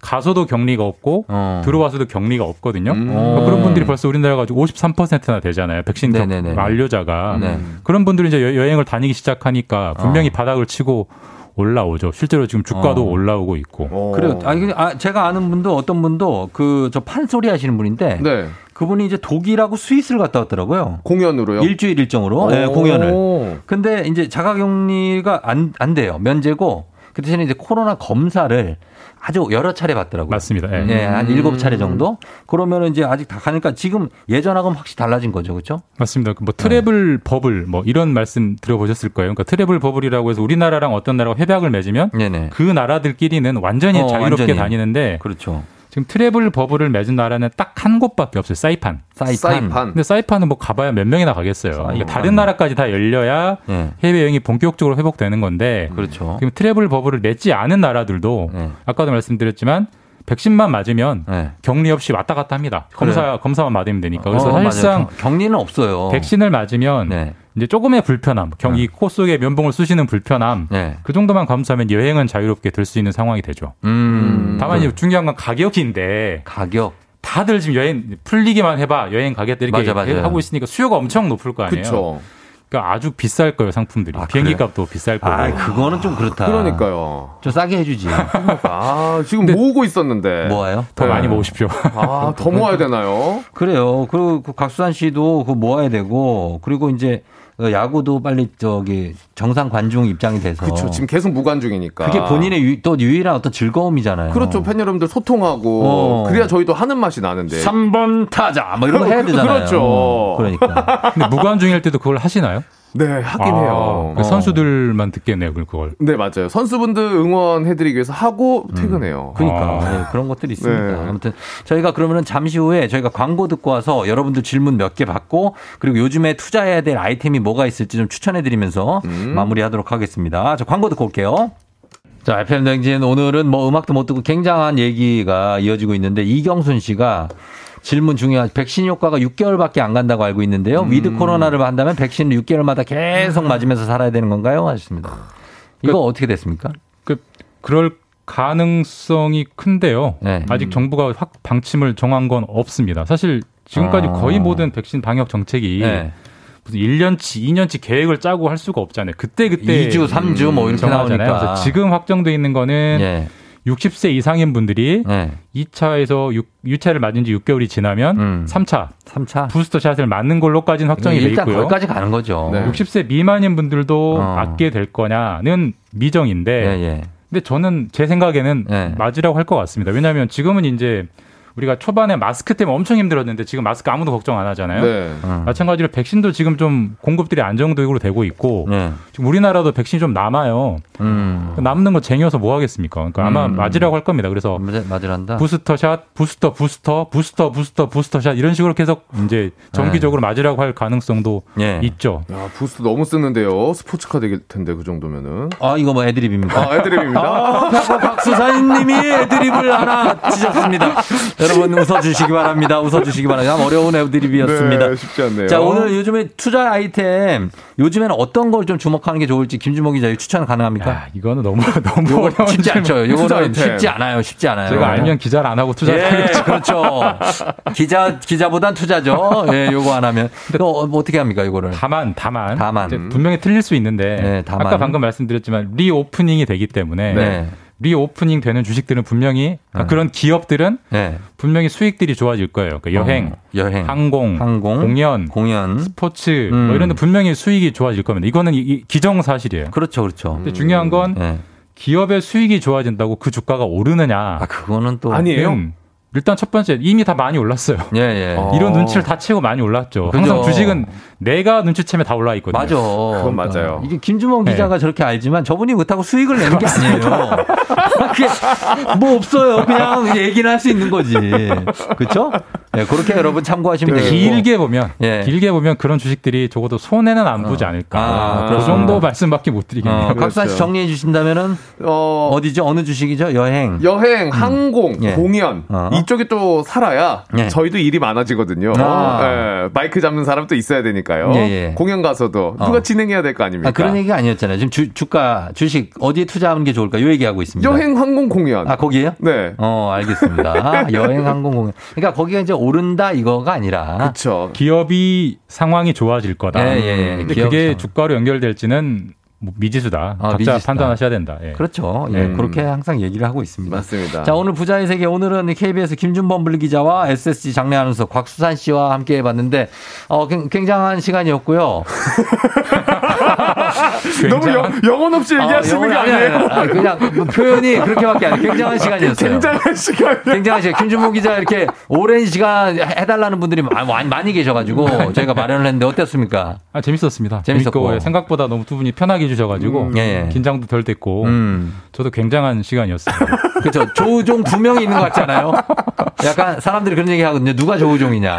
Speaker 13: 가서도 격리가 없고
Speaker 1: 어.
Speaker 13: 들어와서도 격리가 없거든요.
Speaker 1: 음.
Speaker 13: 그러니까 그런 분들이 벌써 우리나라가 53%나 되잖아요. 백신 격-
Speaker 1: 네네네.
Speaker 13: 완료자가.
Speaker 1: 네.
Speaker 13: 그런 분들이 이제 여- 여행을 다니기 시작하니까 분명히
Speaker 1: 어.
Speaker 13: 바닥을 치고 올라오죠. 실제로 지금 주가도
Speaker 1: 어.
Speaker 13: 올라오고 있고.
Speaker 1: 그래요. 아, 이게 아, 제가 아는 분도 어떤 분도 그 저 판소리 하시는 분인데
Speaker 14: 네.
Speaker 1: 그분이 이제 독일하고 스위스를 갔다 왔더라고요.
Speaker 14: 공연으로요?
Speaker 1: 일주일 일정으로 네,
Speaker 14: 오.
Speaker 1: 공연을. 근데 이제 자가격리가 안, 안 돼요. 면제고 그 대신에 이제 코로나 검사를 아주 여러 차례 받더라고요.
Speaker 13: 맞습니다. 예.
Speaker 1: 예, 한
Speaker 14: 음.
Speaker 1: 일곱 차례 정도. 그러면 이제 아직 다 가니까 지금 예전하고는 확실히 달라진 거죠, 그렇죠?
Speaker 13: 맞습니다. 그뭐 travel bubble 뭐 이런 말씀 들어보셨을 거예요. 그러니까 travel bubble이라고 해서 우리나라랑 어떤 나라가 협약을 맺으면
Speaker 1: 네네.
Speaker 13: 그 나라들끼리는 완전히
Speaker 1: 어,
Speaker 13: 자유롭게
Speaker 1: 완전히.
Speaker 13: 다니는데
Speaker 1: 그렇죠.
Speaker 13: 지금 travel bubble을 맺은 나라는 딱 한 곳밖에 없어요. 사이판.
Speaker 1: 사이판.
Speaker 14: 사이판.
Speaker 13: 근데 사이판은 뭐 가봐야 몇 명이나 가겠어요. 그러니까 다른 나라까지 다 열려야
Speaker 1: 예.
Speaker 13: 해외 여행이 본격적으로 회복되는 건데
Speaker 1: 그렇죠.
Speaker 13: 지금 travel bubble을 맺지 않은 나라들도
Speaker 1: 예.
Speaker 13: 아까도 말씀드렸지만 백신만 맞으면
Speaker 1: 예.
Speaker 13: 격리 없이 왔다 갔다 합니다. 검사
Speaker 1: 그래요?
Speaker 13: 검사만 맞으면 되니까. 그래서
Speaker 1: 어.
Speaker 13: 사실상
Speaker 1: 경- 격리는 없어요.
Speaker 13: 백신을 맞으면
Speaker 1: 네.
Speaker 13: 이제 조금의 불편함, 경, 이코 속에 면봉을 쑤시는 불편함,
Speaker 1: 네.
Speaker 13: 그 정도만 감수하면 여행은 자유롭게 될수 있는 상황이 되죠.
Speaker 1: 음.
Speaker 13: 다만 이제 중요한 건 가격인데
Speaker 1: 가격.
Speaker 13: 다들 지금 여행 풀리기만 해봐 여행 가겠다 이렇게
Speaker 1: 맞아, 맞아요.
Speaker 13: 하고 있으니까 수요가 엄청 높을 거 아니에요.
Speaker 14: 그쵸.
Speaker 13: 그러니까 아주 비쌀 거예요 상품들이. 비행기
Speaker 1: 그래요?
Speaker 13: 값도 비쌀 거고.
Speaker 1: 아, 그거는 좀 그렇다.
Speaker 14: 그러니까요.
Speaker 1: 좀 싸게 해주지.
Speaker 14: 아, 지금 모으고 있었는데.
Speaker 1: 모아요?
Speaker 13: 더
Speaker 14: 네.
Speaker 13: 많이 모으십시오.
Speaker 14: 아, 더 모아야 되나요?
Speaker 1: 그래요. 그리고 그 각수산 씨도 그거 모아야 되고, 그리고 이제 그 야구도 빨리 저기 정상 관중 입장이 돼서.
Speaker 14: 그렇죠. 지금 계속 무관 중이니까.
Speaker 1: 그게 본인의 유, 또 유일한 어떤 즐거움이잖아요.
Speaker 14: 그렇죠. 팬 여러분들 소통하고
Speaker 1: 어.
Speaker 14: 그래야 저희도 하는 맛이 나는데.
Speaker 1: 3번 타자 뭐 이런 거 해야
Speaker 14: 그-
Speaker 1: 되잖아요.
Speaker 14: 그렇죠.
Speaker 1: 그러니까.
Speaker 13: 근데 무관중일 때도 그걸 하시나요?
Speaker 14: 네, 하긴
Speaker 13: 아,
Speaker 14: 해요.
Speaker 13: 그 선수들만 듣겠네요, 그걸. 그걸.
Speaker 14: 네, 맞아요. 선수분들 응원해드리기 위해서 하고 퇴근해요.
Speaker 1: 그러니까
Speaker 13: 아.
Speaker 1: 네, 그런 것들이 있습니다.
Speaker 14: 네.
Speaker 1: 아무튼 저희가 그러면은 잠시 후에 저희가 광고 듣고 와서 여러분들 질문 몇 개 받고 그리고 요즘에 투자해야 될 아이템이 뭐가 있을지 좀 추천해드리면서
Speaker 14: 음.
Speaker 1: 마무리하도록 하겠습니다. 저 광고 듣고 올게요. 자, FM 대행진 오늘은 뭐 음악도 못 듣고 굉장한 얘기가 이어지고 있는데 이경순 씨가 질문 중요한 백신 효과가 6개월밖에 안 간다고 알고 있는데요.
Speaker 14: 음.
Speaker 1: with 코로나를 한다면 백신을 6개월마다 계속 맞으면서 살아야 되는 건가요? 하셨습니다. 이거 어떻게 됐습니까?
Speaker 13: 그 그럴 가능성이 큰데요.
Speaker 1: 네.
Speaker 13: 아직 정부가 확 방침을 정한 건 없습니다. 사실 지금까지
Speaker 1: 아.
Speaker 13: 거의 모든 백신 방역 정책이
Speaker 1: 네.
Speaker 13: 무슨 1년치, 2년치 계획을 짜고 할 수가 없잖아요. 그때 그때
Speaker 1: 2주, 3주 뭐 이렇게
Speaker 13: 정하잖아요.
Speaker 1: 나오니까.
Speaker 13: 그래서 지금 확정돼 있는 거는
Speaker 1: 예.
Speaker 13: 60세 이상인 분들이
Speaker 1: 네.
Speaker 13: 2차에서 6, 2차를 맞은 지 6개월이 지나면 3차,
Speaker 1: 3차
Speaker 13: 부스터 샷을 맞는 걸로까지는 확정이 돼
Speaker 1: 음. 일단
Speaker 13: 있고요.
Speaker 1: 거기까지 가는 거죠.
Speaker 14: 네.
Speaker 13: 60세 미만인 분들도
Speaker 1: 어.
Speaker 13: 맞게 될 거냐는 미정인데
Speaker 1: 예, 예.
Speaker 13: 근데 저는 제 생각에는
Speaker 1: 네.
Speaker 13: 맞으라고 할 것 같습니다. 왜냐하면 지금은 이제 우리가 초반에 마스크 때문에 엄청 힘들었는데 지금 마스크 아무도 걱정 안 하잖아요.
Speaker 14: 네.
Speaker 1: 음.
Speaker 13: 마찬가지로 백신도 지금 좀 공급들이 안정적으로 되고 있고
Speaker 1: 네.
Speaker 13: 지금 우리나라도 백신이 좀 남아요.
Speaker 1: 음.
Speaker 13: 남는 거 쟁여서 뭐 하겠습니까? 그러니까 아마
Speaker 1: 음.
Speaker 13: 맞으라고 할 겁니다. 그래서
Speaker 1: 맞으란다.
Speaker 13: booster shot, booster, booster, booster, booster, booster shot 이런 식으로 계속 이제 정기적으로 맞으라고 할 가능성도
Speaker 1: 예.
Speaker 13: 있죠.
Speaker 14: 야, 부스트 너무 쓰는데요. 스포츠카 될 텐데, 그 정도면은.
Speaker 1: 아, 이거 뭐 애드립입니까?
Speaker 14: 아, 애드립입니다.
Speaker 1: 아, 박수사님이 애드립을 하나 지셨습니다. 여러분 웃어주시기 바랍니다. 웃어주시기 바랍니다. 어려운 애드립이었습니다.
Speaker 14: 네, 쉽지 않네요.
Speaker 1: 자, 오늘 요즘에 투자 아이템, 요즘에는 어떤 걸 좀 주목하는 게 좋을지 김주모 기자 추천 가능합니까?
Speaker 13: 야, 이거는 너무 너무 어려운
Speaker 1: 쉽지. 않죠.
Speaker 14: 아이템.
Speaker 1: 쉽지 않아요. 쉽지 않아요.
Speaker 13: 제가 알면 기자를 안 하고 투자를
Speaker 1: 예,
Speaker 13: 하겠죠.
Speaker 1: 그렇죠. 기자 기자보단 투자죠. 예, 요거 안 하면. 또 어, 뭐 어떻게 합니까, 이거를?
Speaker 13: 다만 다만,
Speaker 1: 다만.
Speaker 13: 분명히 틀릴 수 있는데
Speaker 1: 네, 다만.
Speaker 13: 아까 방금 말씀드렸지만 reopening이 되기 때문에
Speaker 1: 네.
Speaker 13: reopening 되는 주식들은 분명히 아, 그런 기업들은
Speaker 1: 네.
Speaker 13: 분명히 수익들이 좋아질 거예요. 그러니까 여행,
Speaker 1: 어, 여행,
Speaker 13: 항공,
Speaker 1: 항공,
Speaker 13: 공연,
Speaker 1: 공연.
Speaker 13: 스포츠
Speaker 1: 음.
Speaker 13: 뭐 이런 데 분명히 수익이 좋아질 겁니다. 이거는 이- 이 기정사실이에요.
Speaker 1: 그렇죠, 그렇죠.
Speaker 13: 근데 중요한 건
Speaker 1: 네.
Speaker 13: 기업의 수익이 좋아진다고 그 주가가 오르느냐?
Speaker 1: 아, 그거는 또.
Speaker 14: 아니에요?
Speaker 13: 음, 일단 첫 번째 이미 다 많이 올랐어요.
Speaker 1: 예, 예.
Speaker 14: 어.
Speaker 13: 이런 눈치를 다 채고 많이 올랐죠.
Speaker 1: 그죠.
Speaker 13: 항상 주식은 내가 눈치채면 다 올라 있거든요.
Speaker 1: 맞아.
Speaker 14: 그건 맞아요.
Speaker 1: 이게
Speaker 13: 네.
Speaker 1: 기자가 저렇게 알지만 저분이 그렇다고 수익을 내는 게 아니에요. 뭐 없어요. 그냥 얘기를 할 수 있는 거지. 그렇죠? 예, 그렇게 여러분 참고하시면
Speaker 13: 네.
Speaker 1: 되겠고.
Speaker 13: 길게 보면
Speaker 1: 예.
Speaker 13: 길게 보면 그런 주식들이 적어도 손해는 안 보지 않을까.
Speaker 1: 아,
Speaker 13: 그. 정도 말씀밖에 못 드리겠네요.
Speaker 1: 어, 곽수산 씨 정리해 주신다면은
Speaker 14: 어,
Speaker 1: 어디죠? 어느 주식이죠? 여행.
Speaker 14: 여행, 항공,
Speaker 1: 예.
Speaker 14: 공연
Speaker 1: 어.
Speaker 14: 이쪽에 또 살아야
Speaker 1: 예.
Speaker 14: 저희도 일이 많아지거든요.
Speaker 1: 아.
Speaker 14: 예, 마이크 잡는 사람도 있어야 되니까요.
Speaker 1: 예, 예.
Speaker 14: 공연 가서도
Speaker 1: 어.
Speaker 14: 누가 진행해야 될 거 아닙니까?
Speaker 1: 아, 그런 얘기가 아니었잖아요. 지금 주, 주가, 주식 어디에 투자하는 게 좋을까? 요 얘기하고 있습니다.
Speaker 14: 여행, 항공, 공연.
Speaker 1: 아, 거기에요?
Speaker 14: 네.
Speaker 1: 어, 알겠습니다. 여행, 항공, 공연. 그러니까 거기가 이제 오른다 이거가 아니라.
Speaker 14: 그렇죠.
Speaker 13: 기업이 상황이 좋아질 거다.
Speaker 1: 예, 예, 예.
Speaker 13: 근데 그게
Speaker 1: 상황.
Speaker 13: 주가로 연결될지는 뭐 미지수다.
Speaker 1: 아,
Speaker 13: 각자
Speaker 1: 미지수다.
Speaker 13: 판단하셔야 된다. 예.
Speaker 1: 그렇죠. 예,
Speaker 13: 음.
Speaker 1: 그렇게 항상 얘기를 하고 있습니다.
Speaker 14: 맞습니다.
Speaker 1: 자, 오늘 부자의 세계 오늘은 KBS 김준범 분리 기자와 SSG 장례 아나운서 곽수산 씨와 함께 해봤는데 어, 굉- 굉장한 시간이었고요.
Speaker 14: 너무 영, 영혼 없이 얘기하시는
Speaker 1: 영혼이
Speaker 14: 거
Speaker 1: 아니에요.
Speaker 14: 아니에요?
Speaker 1: 아니, 그냥 뭐 표현이 그렇게밖에 안 돼요. 굉장한 시간이었어요.
Speaker 14: 굉장한 시간.
Speaker 1: 굉장한 시간. 김준범 기자 이렇게 오랜 시간 해달라는 분들이 많이, 많이 계셔가지고 저희가 마련을 했는데 어땠습니까?
Speaker 13: 아, 재밌었습니다.
Speaker 1: 재밌었고.
Speaker 13: 재밌고 예, 생각보다 너무 두 분이 편하게 해주셔가지고
Speaker 1: 음, 예, 예.
Speaker 13: 긴장도 덜 됐고
Speaker 1: 음.
Speaker 13: 저도 굉장한 시간이었어요.
Speaker 1: 그렇죠. 조우종 두 명이 있는 것 같잖아요. 약간 사람들이 그런 얘기 하거든요. 누가 조우종이냐.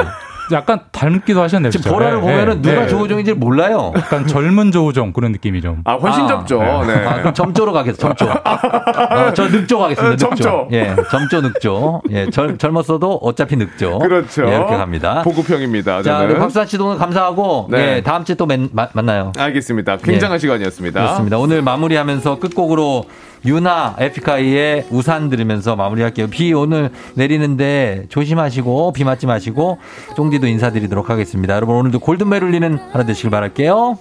Speaker 13: 약간 닮기도 하셨네요.
Speaker 1: 지금
Speaker 13: 진짜.
Speaker 1: 보라를
Speaker 13: 예,
Speaker 1: 보면은
Speaker 13: 예.
Speaker 1: 누가
Speaker 13: 네.
Speaker 1: 조우종인지 젊죠
Speaker 13: 약간 젊은 조우종 그런 느낌이 좀.
Speaker 14: 아, 훨씬
Speaker 1: 아,
Speaker 14: 젊죠.
Speaker 1: 네.
Speaker 14: 네.
Speaker 1: 아, 그럼 점조로 가겠습니다. 점조. 어, 저 늑조 가겠습니다. 늑조.
Speaker 14: 점조.
Speaker 1: 예, 점조 늑조. 예, 젊, 젊었어도 어차피 늑조.
Speaker 14: 그렇죠.
Speaker 1: 예, 이렇게 갑니다.
Speaker 14: 보급형입니다.
Speaker 1: 자. 우리 박수환 씨도 오늘 감사하고
Speaker 14: 네.
Speaker 1: 예, 다음 주에 또 맨- 마- 만나요.
Speaker 14: 알겠습니다. 굉장한
Speaker 1: 예.
Speaker 14: 시간이었습니다.
Speaker 1: 그렇습니다. 오늘 마무리하면서 끝곡으로 유나 에픽하이의 우산 들으면서 마무리할게요. 비 오늘 내리는데 조심하시고 비 맞지 마시고 쫑디도 인사드리도록 하겠습니다. 여러분 오늘도 골든벨 울리는 하루 되시길 바랄게요.